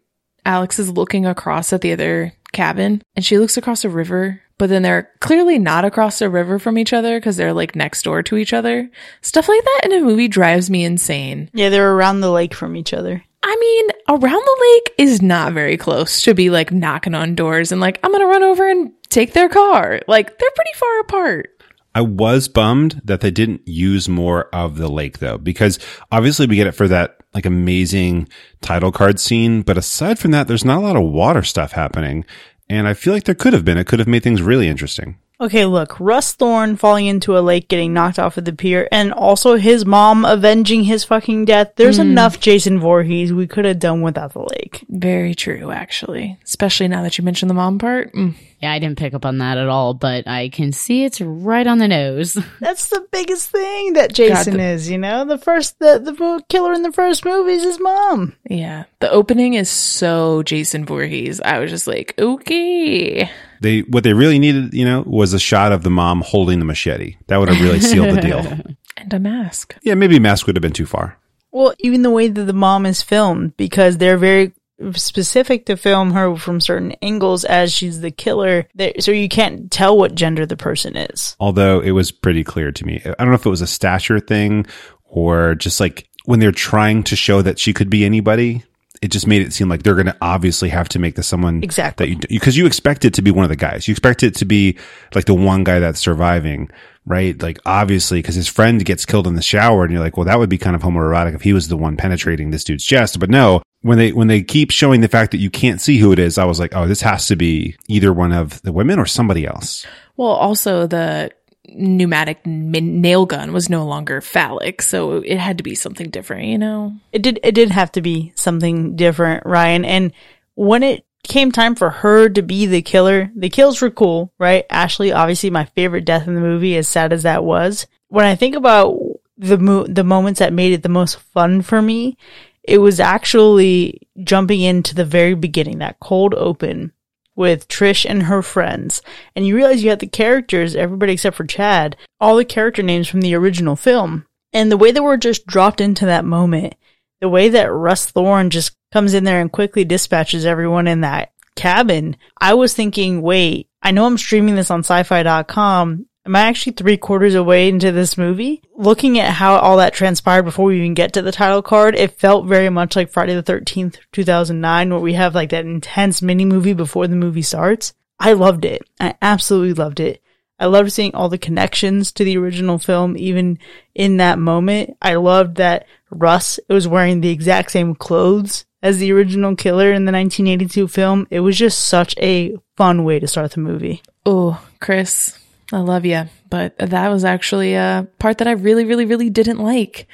Alex is looking across at the other cabin and she looks across a river but then they're clearly not across the river from each other because they're like next door to each other. Stuff like that in a movie drives me insane. Yeah, they're around the lake from each other. I mean, around the lake is not very close to be like knocking on doors and like, I'm going to run over and take their car. Like, they're pretty far apart. I was bummed that they didn't use more of the lake though, because obviously we get it for that like amazing title card scene. But aside from that, there's not a lot of water stuff happening. And I feel like there could have been. It could have made things really interesting. Okay, look, Russ Thorn falling into a lake, getting knocked off of the pier, and also his mom avenging his fucking death. There's mm. enough Jason Voorhees we could have done without the lake. Very true, actually. Especially now that you mentioned the mom part. Mm. Yeah, I didn't pick up on that at all, but I can see it's right on the nose. That's the biggest thing that Jason the- is, you know? The first, the, the killer in the first movie is his mom. Yeah. The opening is so Jason Voorhees. I was just like, okay. They what they really needed, you know, was a shot of the mom holding the machete. That would have really sealed the deal. And a mask. Yeah, maybe a mask would have been too far. Well, even the way that the mom is filmed, because they're very specific to film her from certain angles as she's the killer, so you can't tell what gender the person is. Although it was pretty clear to me. I don't know if it was a stature thing or just like when they're trying to show that she could be anybody, it just made it seem like they're going to obviously have to make this someone exactly that you because you expect it to be one of the guys. You expect it to be like the one guy that's surviving, right? Like obviously because his friend gets killed in the shower, and you're like, well, that would be kind of homoerotic if he was the one penetrating this dude's chest. But no, when they when they keep showing the fact that you can't see who it is, I was like, oh, this has to be either one of the women or somebody else. Well, also the pneumatic nail gun was no longer phallic, so it had to be something different, you know. It did it did have to be something different, Ryan. And when it came time for her to be the killer, the kills were cool, right? Ashley, obviously my favorite death in the movie, as sad as that was. When I think about the mo- the moments that made it the most fun for me, it was actually jumping into the very beginning, that cold open with Trish and her friends, and you realize you had the characters, everybody except for Chad, all the character names from the original film. And the way that we're just dropped into that moment, the way that Russ Thorn just comes in there and quickly dispatches everyone in that cabin, I was thinking, wait, I know I'm streaming this on syfy.com Am I actually three quarters away into this movie? Looking at how all that transpired before we even get to the title card, it felt very much like Friday the 13th, 2009, where we have like that intense mini movie before the movie starts. I loved it. I absolutely loved it. I loved seeing all the connections to the original film, even in that moment. I loved that Russ was wearing the exact same clothes as the original killer in the 1982 film. It was just such a fun way to start the movie. Oh, Chris, I love you, but that was actually a part that I really, really, really didn't like.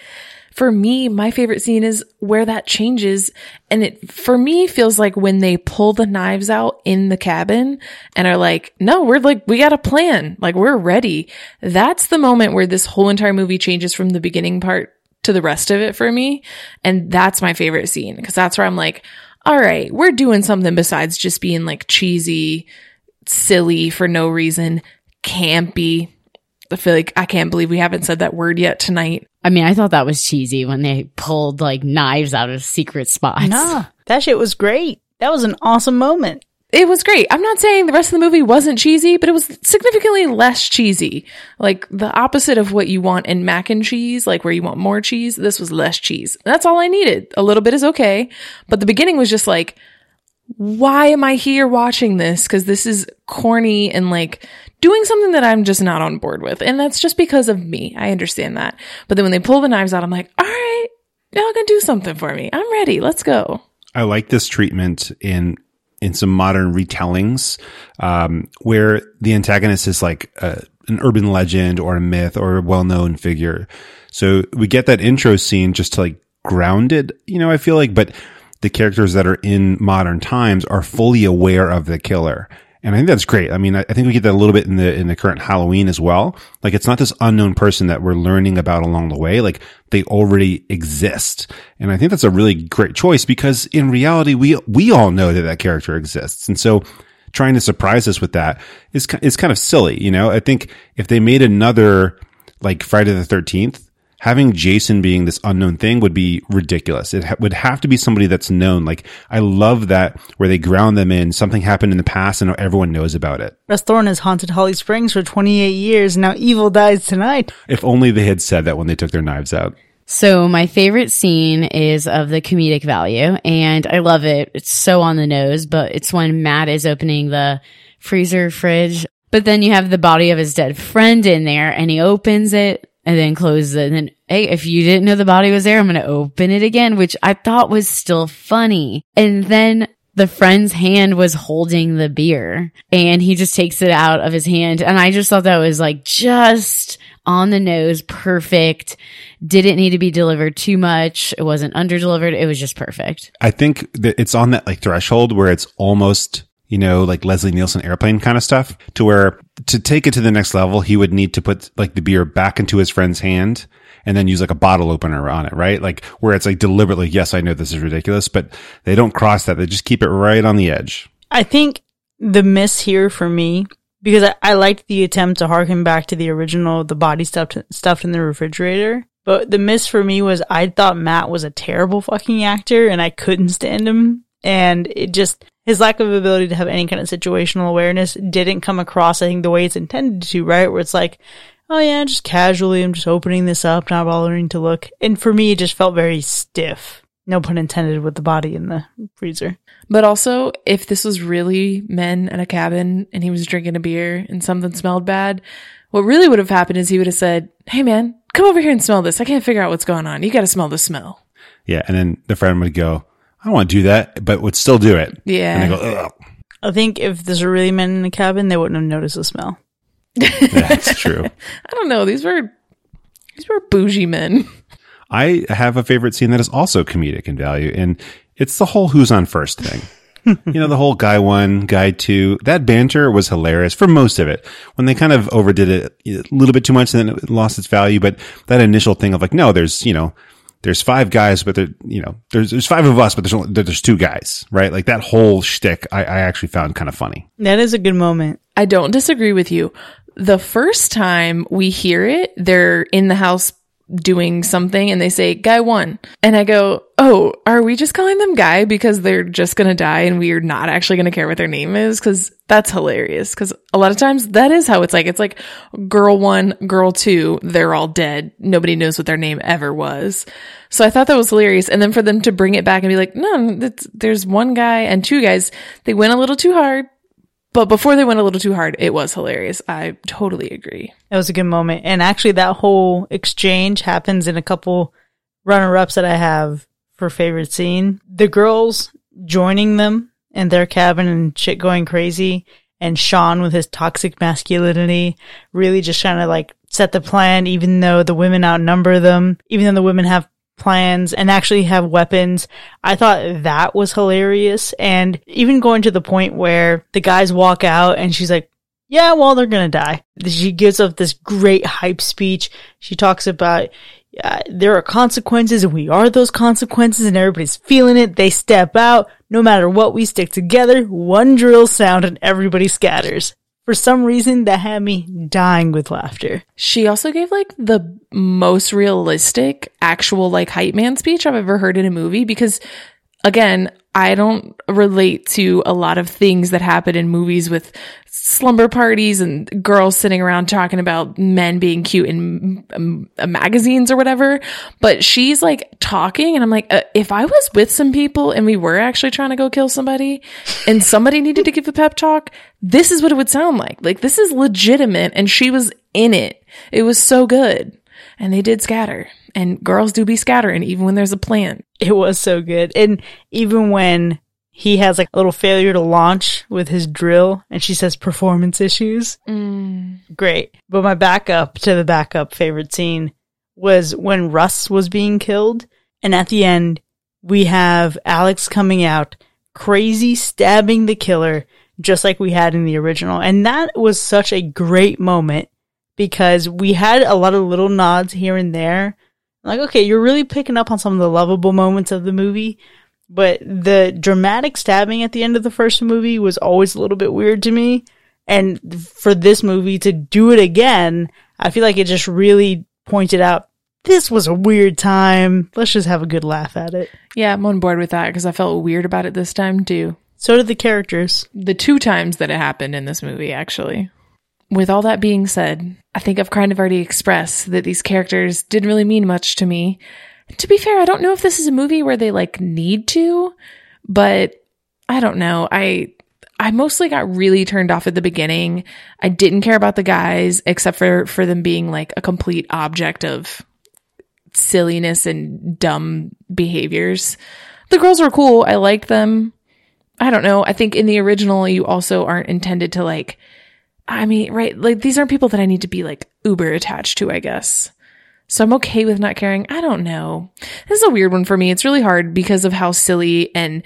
For me, my favorite scene is where that changes. And it, for me, feels like when they pull the knives out in the cabin and are like, no, we're like, we got a plan. Like, we're ready. That's the moment where this whole entire movie changes from the beginning part to the rest of it for me. And that's my favorite scene because that's where I'm like, all right, we're doing something besides just being like cheesy, silly for no reason, campy. I feel like I can't believe we haven't said that word yet tonight. I mean, I thought that was cheesy when they pulled like knives out of secret spots. Nah, that shit was great. That was an awesome moment. It was great. I'm not saying the rest of the movie wasn't cheesy, but it was significantly less cheesy. Like the opposite of what you want in mac and cheese, like where you want more cheese, this was less cheese. That's all I needed. A little bit is okay. But the beginning was just like, why am I here watching this? Cause this is corny and like doing something that I'm just not on board with. And that's just because of me. I understand that. But then when they pull the knives out, I'm like, all right, y'all can do something for me. I'm ready. Let's go. I like this treatment in in some modern retellings, um, where the antagonist is like a, an urban legend or a myth or a well known figure. So we get that intro scene just to like ground it, you know, I feel like, but the characters that are in modern times are fully aware of the killer. And I think that's great. I mean, I, think we get that a little bit in the, in the current Halloween as well. Like it's not this unknown person that we're learning about along the way. Like they already exist. And I think that's a really great choice because in reality, we, we all know that that character exists. And so trying to surprise us with that is, is kind of silly. You know, I think if they made another like Friday the 13th, having Jason being this unknown thing would be ridiculous. It ha- would have to be somebody that's known. Like I love that where they ground them in something happened in the past and everyone knows about it. Russ Thorn has haunted Holly Springs for 28 years. and Now evil dies tonight. If only they had said that when they took their knives out. So my favorite scene is of the comedic value and I love it. It's so on the nose, but it's when Matt is opening the freezer fridge, but then you have the body of his dead friend in there and he opens it and then close it. And then, hey, if you didn't know the body was there, I'm going to open it again, which I thought was still funny. And then the friend's hand was holding the beer and he just takes it out of his hand. And I just thought that was like just on the nose, perfect. Didn't need to be delivered too much. It wasn't under delivered. It was just perfect. I think that it's on that like threshold where it's almost you know, like Leslie Nielsen airplane kind of stuff to where to take it to the next level, he would need to put like the beer back into his friend's hand and then use like a bottle opener on it, right? Like where it's like deliberately, yes, I know this is ridiculous, but they don't cross that. They just keep it right on the edge. I think the miss here for me, because I, I liked the attempt to harken back to the original, the body stuffed, stuffed in the refrigerator. But the miss for me was I thought Matt was a terrible fucking actor and I couldn't stand him. And it just, his lack of ability to have any kind of situational awareness didn't come across, I think, the way it's intended to, right? Where it's like, oh yeah, just casually, I'm just opening this up, not bothering to look. And for me, it just felt very stiff. No pun intended with the body in the freezer. But also, if this was really men at a cabin and he was drinking a beer and something smelled bad, what really would have happened is he would have said, Hey man, come over here and smell this. I can't figure out what's going on. You got to smell the smell. Yeah. And then the friend would go, I don't want to do that, but would still do it. Yeah. And they go, Ugh. I think if there's really men in the cabin, they wouldn't have noticed the smell. That's true. I don't know. These were, these were bougie men. I have a favorite scene that is also comedic in value, and it's the whole who's on first thing. you know, the whole guy one, guy two, that banter was hilarious for most of it. When they kind of overdid it a little bit too much and then it lost its value, but that initial thing of like, no, there's, you know, there's five guys, but there, you know, there's, there's five of us, but there's only, there's two guys, right? Like that whole shtick, I, I actually found kind of funny. That is a good moment. I don't disagree with you. The first time we hear it, they're in the house doing something and they say guy one and i go oh are we just calling them guy because they're just gonna die and we're not actually gonna care what their name is? Because that's hilarious. Because a lot of times that is how it's like. It's like girl one girl two they're all dead. Nobody knows what their name ever was. So i thought that was hilarious. And then for them to bring it back and be like no there's one guy and two guys they went a little too hard But before they went a little too hard, it was hilarious. I totally agree. That was a good moment. And actually, that whole exchange happens in a couple runner ups that I have for favorite scene. The girls joining them in their cabin and shit going crazy, and Sean with his toxic masculinity really just trying to like set the plan, even though the women outnumber them, even though the women have plans and actually have weapons. I thought that was hilarious. And even going to the point where the guys walk out and she's like, yeah, well, they're going to die. She gives up this great hype speech. She talks about, there are consequences and we are those consequences and everybody's feeling it. They step out. No matter what, we stick together. One drill sound and everybody scatters. For some reason, that had me dying with laughter. She also gave like the most realistic actual like hype man speech I've ever heard in a movie because again, I don't relate to a lot of things that happen in movies with slumber parties and girls sitting around talking about men being cute in um, uh, magazines or whatever. But she's like talking, and I'm like, uh, if I was with some people and we were actually trying to go kill somebody and somebody needed to give a pep talk, this is what it would sound like. Like, this is legitimate. And she was in it. It was so good. And they did scatter. And girls do be scattering even when there's a plan. It was so good. And even when he has like a little failure to launch with his drill and she says performance issues. Mm. Great. But my backup to the backup favorite scene was when Russ was being killed. And at the end, we have Alex coming out crazy, stabbing the killer, just like we had in the original. And that was such a great moment because we had a lot of little nods here and there. Like, okay, you're really picking up on some of the lovable moments of the movie, but the dramatic stabbing at the end of the first movie was always a little bit weird to me. And for this movie to do it again, I feel like it just really pointed out this was a weird time. Let's just have a good laugh at it. Yeah, I'm on board with that because I felt weird about it this time too. So did the characters. The two times that it happened in this movie, actually. With all that being said, I think I've kind of already expressed that these characters didn't really mean much to me. To be fair, I don't know if this is a movie where they like need to, but I don't know. I I mostly got really turned off at the beginning. I didn't care about the guys except for for them being like a complete object of silliness and dumb behaviors. The girls were cool. I liked them. I don't know. I think in the original you also aren't intended to like I mean, right, like these aren't people that I need to be like uber attached to, I guess. So I'm okay with not caring. I don't know. This is a weird one for me. It's really hard because of how silly and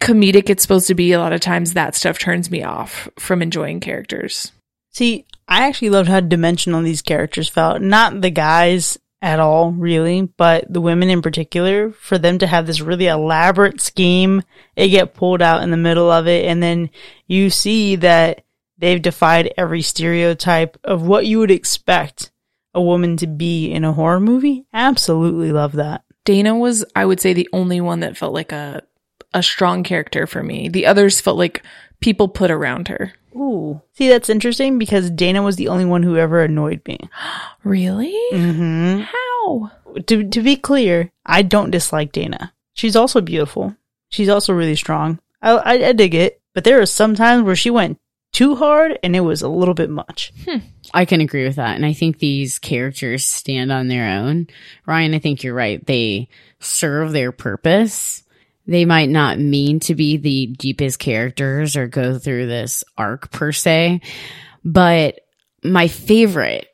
comedic it's supposed to be. A lot of times that stuff turns me off from enjoying characters. See, I actually loved how dimensional these characters felt. Not the guys at all, really, but the women in particular, for them to have this really elaborate scheme, it get pulled out in the middle of it, and then you see that they've defied every stereotype of what you would expect a woman to be in a horror movie. Absolutely love that. Dana was, I would say, the only one that felt like a a strong character for me. The others felt like people put around her. Ooh. See, that's interesting because Dana was the only one who ever annoyed me. Really? Mm-hmm. How? To, to be clear, I don't dislike Dana. She's also beautiful. She's also really strong. I, I, I dig it. But there are some times where she went too hard and it was a little bit much. Hmm. I can agree with that. And I think these characters stand on their own. Ryan, I think you're right. They serve their purpose. They might not mean to be the deepest characters or go through this arc per se, but my favorite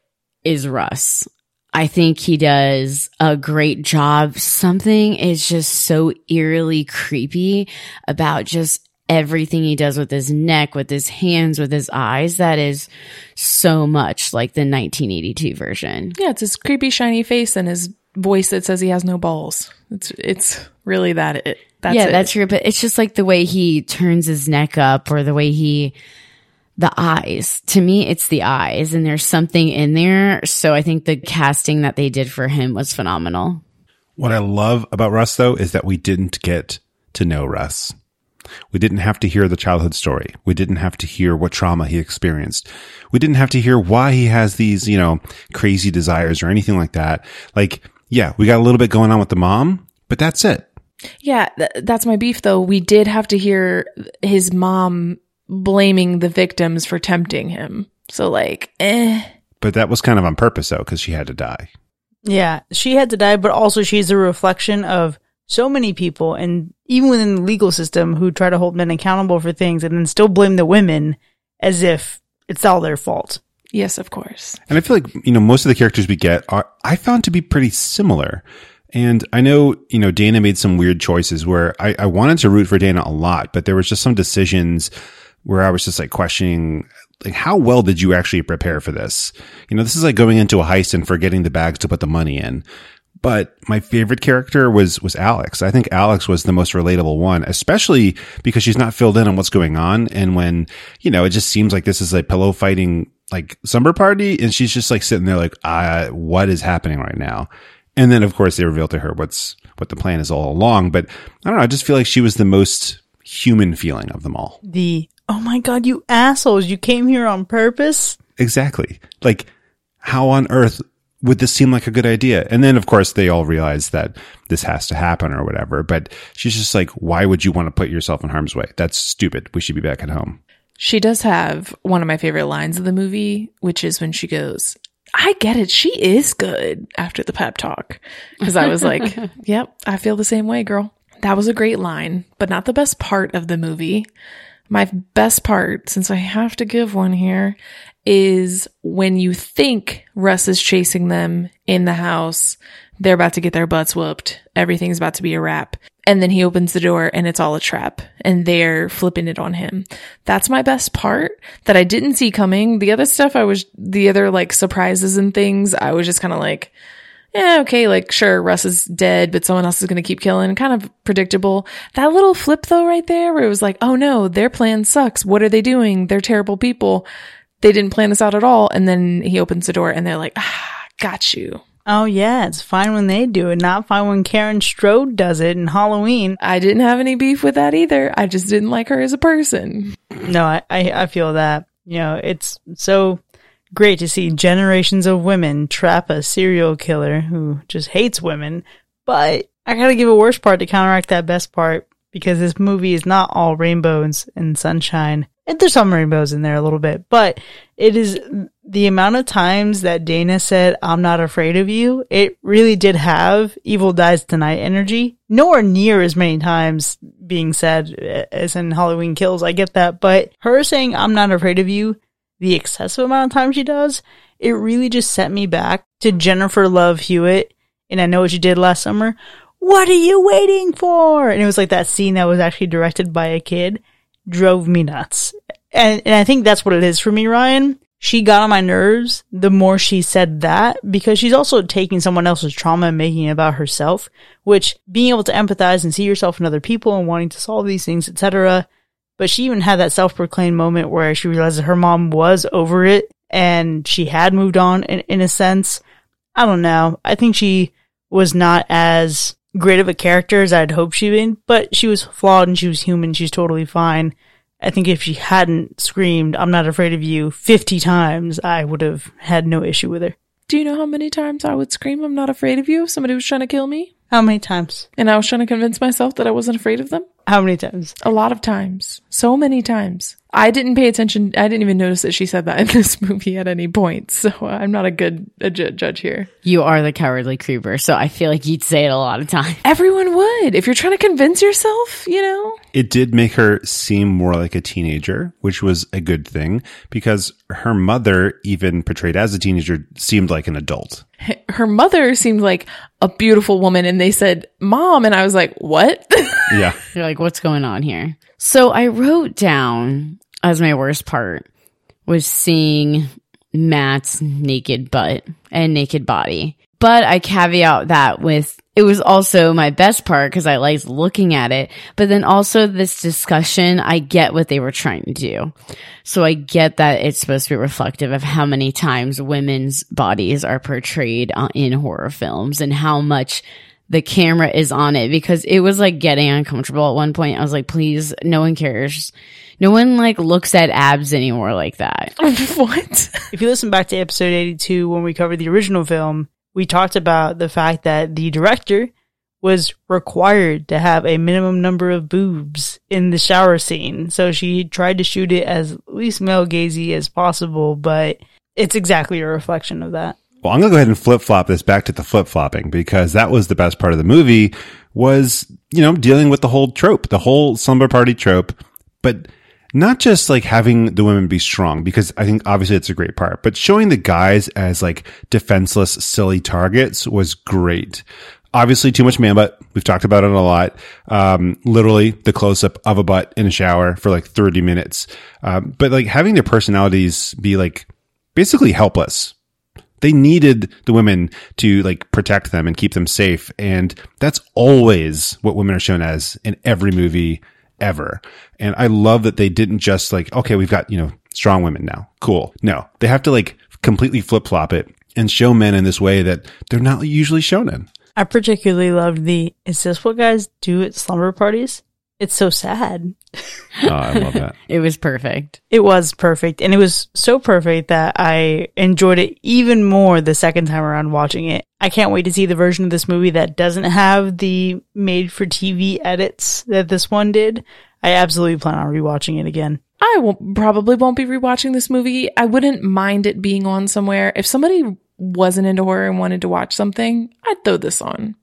is Russ. I think he does a great job. Something is just so eerily creepy about just everything he does with his neck, with his hands, with his eyes. That is so much like the 1982 version. Yeah, it's his creepy shiny face and his voice that says he has no balls. It's it's really that it. That's yeah, it. that's true. But it's just like the way he turns his neck up or the way he, the eyes. To me, it's the eyes and there's something in there. So I think the casting that they did for him was phenomenal. What I love about Russ, though, is that we didn't get to know Russ. We didn't have to hear the childhood story. We didn't have to hear what trauma he experienced. We didn't have to hear why he has these, you know, crazy desires or anything like that. Like, yeah, we got a little bit going on with the mom, but that's it. Yeah, th- that's my beef though. We did have to hear his mom blaming the victims for tempting him. So like, eh. But that was kind of on purpose though, because she had to die. Yeah, she had to die, but also she's a reflection of so many people, and even within the legal system, who try to hold men accountable for things and then still blame the women as if it's all their fault. Yes, of course. And I feel like, you know, most of the characters we get are, I found to be pretty similar. And I know, you know, Dana made some weird choices where I, I wanted to root for Dana a lot, but there was just some decisions where I was just like questioning, like, how well did you actually prepare for this? You know, this is like going into a heist and forgetting the bags to put the money in. But my favorite character was, was Alex. I think Alex was the most relatable one, especially because she's not filled in on what's going on. And when, you know, it just seems like this is a pillow fighting like summer party and she's just like sitting there like, uh, what is happening right now? And then of course they reveal to her what's, what the plan is all along. But I don't know. I just feel like she was the most human feeling of them all. The, oh my god, you assholes, you came here on purpose? Exactly. Like how on earth would this seem like a good idea? And then of course they all realize that this has to happen or whatever. But she's just like, why would you want to put yourself in harm's way? That's stupid. We should be back at home. She does have one of my favorite lines of the movie, which is when she goes, I get it. She is good after the pep talk. Cause I was like, yep, I feel the same way, girl. That was a great line, but not the best part of the movie. My best part, since I have to give one here, is when you think Russ is chasing them in the house. They're about to get their butts whooped. Everything's about to be a wrap. And then he opens the door and it's all a trap and they're flipping it on him. That's my best part that I didn't see coming. The other stuff I was, the other like surprises and things, I was just kind of like, yeah, okay, like sure, Russ is dead, but someone else is going to keep killing. Kind of predictable. That little flip though, right there, where it was like, oh no, their plan sucks. What are they doing? They're terrible people. They didn't plan this out at all. And then he opens the door and they're like, ah, got you. Oh yeah, it's fine when they do it, not fine when Karen Strode does it in Halloween. I didn't have any beef with that either. I just didn't like her as a person. No, I, I, I feel that. You know, it's so great to see generations of women trap a serial killer who just hates women. But I gotta give a worst part to counteract that best part because this movie is not all rainbows and sunshine. And there's some rainbows in there a little bit, but it is the amount of times that Dana said, I'm not afraid of you. It really did have evil dies tonight energy. Nowhere near as many times being said eh, as in Halloween kills. I get that, but her saying, I'm not afraid of you, the excessive amount of time she does, it really just sent me back to Jennifer Love Hewitt. And I know what you did last summer. What are you waiting for? And it was like that scene that was actually directed by a kid drove me nuts. And, and I think that's what it is for me, Ryan. She got on my nerves the more she said that because she's also taking someone else's trauma and making it about herself, which being able to empathize and see yourself in other people and wanting to solve these things, etc. But she even had that self-proclaimed moment where she realized that her mom was over it and she had moved on in, in a sense. I don't know. I think she was not as great of a character as I'd hoped she'd been, but she was flawed and she was human. She's totally fine. I think if she hadn't screamed, I'm not afraid of you 50 times, I would have had no issue with her. Do you know how many times I would scream, I'm not afraid of you if somebody was trying to kill me? How many times? And I was trying to convince myself that I wasn't afraid of them? How many times? A lot of times. So many times. I didn't pay attention. I didn't even notice that she said that in this movie at any point. So uh, I'm not a good a ju- judge here. You are the cowardly creeper, so I feel like you'd say it a lot of times. Everyone would. If you're trying to convince yourself, you know? It did make her seem more like a teenager, which was a good thing because her mother, even portrayed as a teenager, seemed like an adult. Her mother seemed like a beautiful woman and they said, mom. And I was like, what? Yeah. You're like, what's going on here? So I wrote down as my worst part was seeing Matt's naked butt and naked body. But I caveat that with it was also my best part because I liked looking at it. But then also this discussion, I get what they were trying to do. So I get that it's supposed to be reflective of how many times women's bodies are portrayed uh, in horror films and how much the camera is on it because it was like getting uncomfortable at one point. I was like, please, no one cares. No one like looks at abs anymore like that. what? If you listen back to episode 82 when we covered the original film, we talked about the fact that the director was required to have a minimum number of boobs in the shower scene. So she tried to shoot it as least male gazy as possible, but it's exactly a reflection of that. Well, I'm going to go ahead and flip flop this back to the flip flopping because that was the best part of the movie was, you know, dealing with the whole trope, the whole slumber party trope, but not just like having the women be strong because I think obviously it's a great part, but showing the guys as like defenseless, silly targets was great. Obviously too much man butt. We've talked about it a lot. Um, literally the close up of a butt in a shower for like 30 minutes. Um, but like having their personalities be like basically helpless they needed the women to like protect them and keep them safe. And that's always what women are shown as in every movie ever. And I love that they didn't just like, okay, we've got, you know, strong women now. Cool. No, they have to like completely flip flop it and show men in this way that they're not usually shown in. I particularly loved the, is this what guys do at slumber parties? It's so sad. Oh, I love that. It was perfect. It was perfect. And it was so perfect that I enjoyed it even more the second time around watching it. I can't wait to see the version of this movie that doesn't have the made for TV edits that this one did. I absolutely plan on rewatching it again. I will probably won't be rewatching this movie. I wouldn't mind it being on somewhere. If somebody wasn't into horror and wanted to watch something, I'd throw this on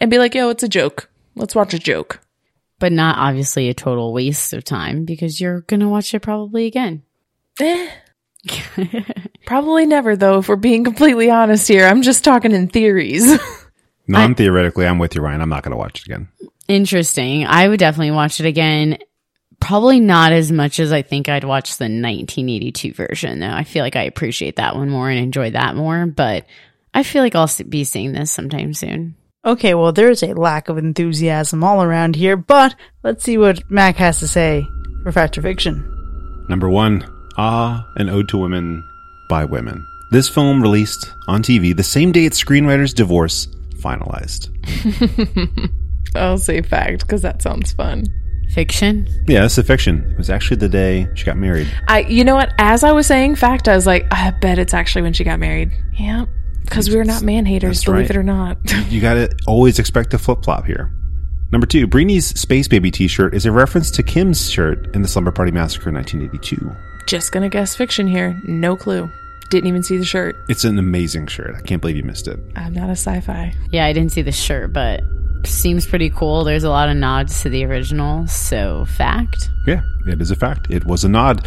and be like, yo, it's a joke. Let's watch a joke. But not obviously a total waste of time because you're going to watch it probably again. Eh. Probably never, though, if we're being completely honest here. I'm just talking in theories. Non theoretically, I'm with you, Ryan. I'm not going to watch it again. Interesting. I would definitely watch it again. Probably not as much as I think I'd watch the 1982 version, though. I feel like I appreciate that one more and enjoy that more, but I feel like I'll be seeing this sometime soon. Okay, well, there's a lack of enthusiasm all around here, but let's see what Mac has to say for Fact or Fiction. Number one, Ah, an Ode to Women by Women. This film released on TV the same day its screenwriter's divorce finalized. I'll say fact because that sounds fun. Fiction? Yeah, it's a fiction. It was actually the day she got married. I, you know what? As I was saying fact, I was like, I bet it's actually when she got married. Yeah, because we're not man haters, believe right. it or not. You gotta always expect a flip flop here. Number two, Breeny's Space Baby t shirt is a reference to Kim's shirt in the Slumber Party Massacre in 1982. just gonna guess fiction here. No clue. Didn't even see the shirt. It's an amazing shirt. I can't believe you missed it. I'm not a sci-fi. Yeah, I didn't see the shirt, but seems pretty cool. There's a lot of nods to the original, so fact. Yeah, it is a fact. It was a nod.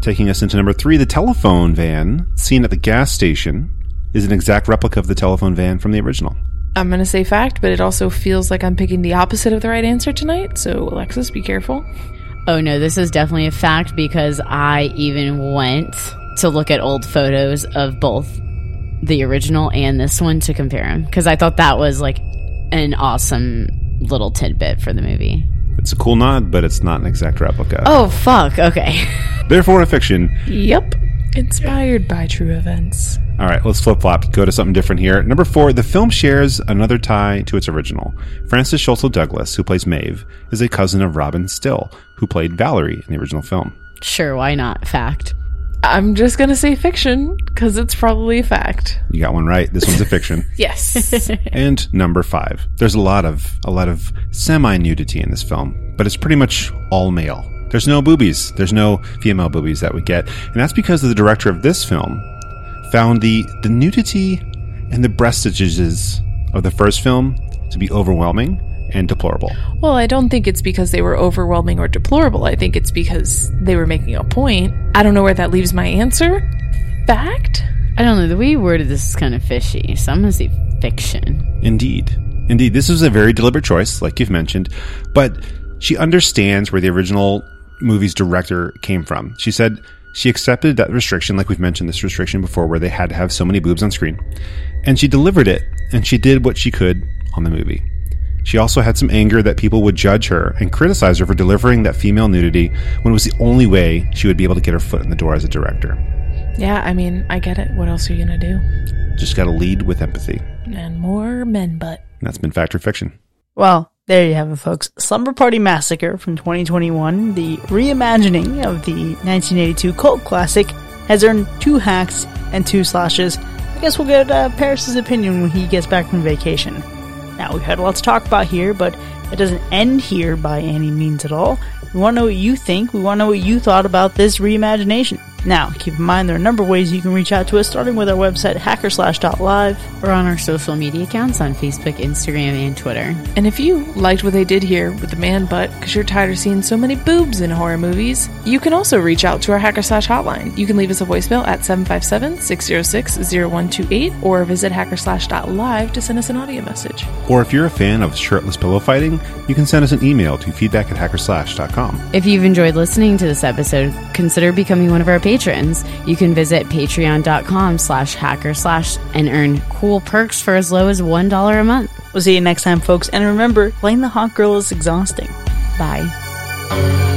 Taking us into number three, the telephone van seen at the gas station is an exact replica of the telephone van from the original. I'm gonna say fact, but it also feels like I'm picking the opposite of the right answer tonight. So Alexis, be careful. Oh no, this is definitely a fact because I even went to look at old photos of both the original and this one to compare them because I thought that was like an awesome little tidbit for the movie. It's a cool nod, but it's not an exact replica. Oh fuck, okay. Therefore, a fiction. Yep. Inspired by true events. All right, let's flip flop. Go to something different here. Number four, the film shares another tie to its original. Frances Sholto Douglas, who plays Maeve, is a cousin of Robin Still, who played Valerie in the original film. sure, why not? Fact. I'm just gonna say fiction because it's probably a fact. You got one right. This one's a fiction. Yes. And number five, there's a lot of a lot of semi nudity in this film, but it's pretty much all male. There's no boobies. There's no female boobies that we get, and that's because the director of this film found the the nudity and the breastages of the first film to be overwhelming and deplorable. well, I don't think it's because they were overwhelming or deplorable. I think it's because they were making a point. I don't know where that leaves my answer. Fact? I don't know. The way you worded this is kind of fishy, so I'm gonna say fiction. Indeed. Indeed, this was a very deliberate choice, like you've mentioned, but she understands where the original movie's director came from. She said she accepted that restriction, like we've mentioned this restriction before, where they had to have so many boobs on screen. And she delivered it, and she did what she could on the movie. She also had some anger that people would judge her and criticize her for delivering that female nudity when it was the only way she would be able to get her foot in the door as a director. Yeah, I mean, I get it. What else are you gonna do? Just gotta lead with empathy. And more men butt. And that's been Fact or Fiction. Well, there you have it, folks. Slumber Party Massacre from 2021, the reimagining of the 1982 cult classic, has earned two hacks and two slashes. I guess we'll get uh, Paris's opinion when he gets back from vacation. Now, we've had a lot to talk about here, but it doesn't end here by any means at all. We want to know what you think. We want to know what you thought about this reimagination. Now, keep in mind there are a number of ways you can reach out to us, starting with our website, hackorslash.live. Or on our social media accounts on Facebook, Instagram, and Twitter. And if you liked what they did here with the man butt because you're tired of seeing so many boobs in horror movies, you can also reach out to our Hack or Slash hotline. You can leave us a voicemail at 757 606 0128 or visit hackorslash.live to send us an audio message. Or if you're a fan of shirtless pillow fighting, you can send us an email to feedback at hackorslash.com. If you've enjoyed listening to this episode, consider becoming one of our patrons. You can visit patreon.com slash hack or slash and earn cool perks for as low as $1 a month. We'll see you next time, folks. And remember, playing the hot girl is exhausting. Bye.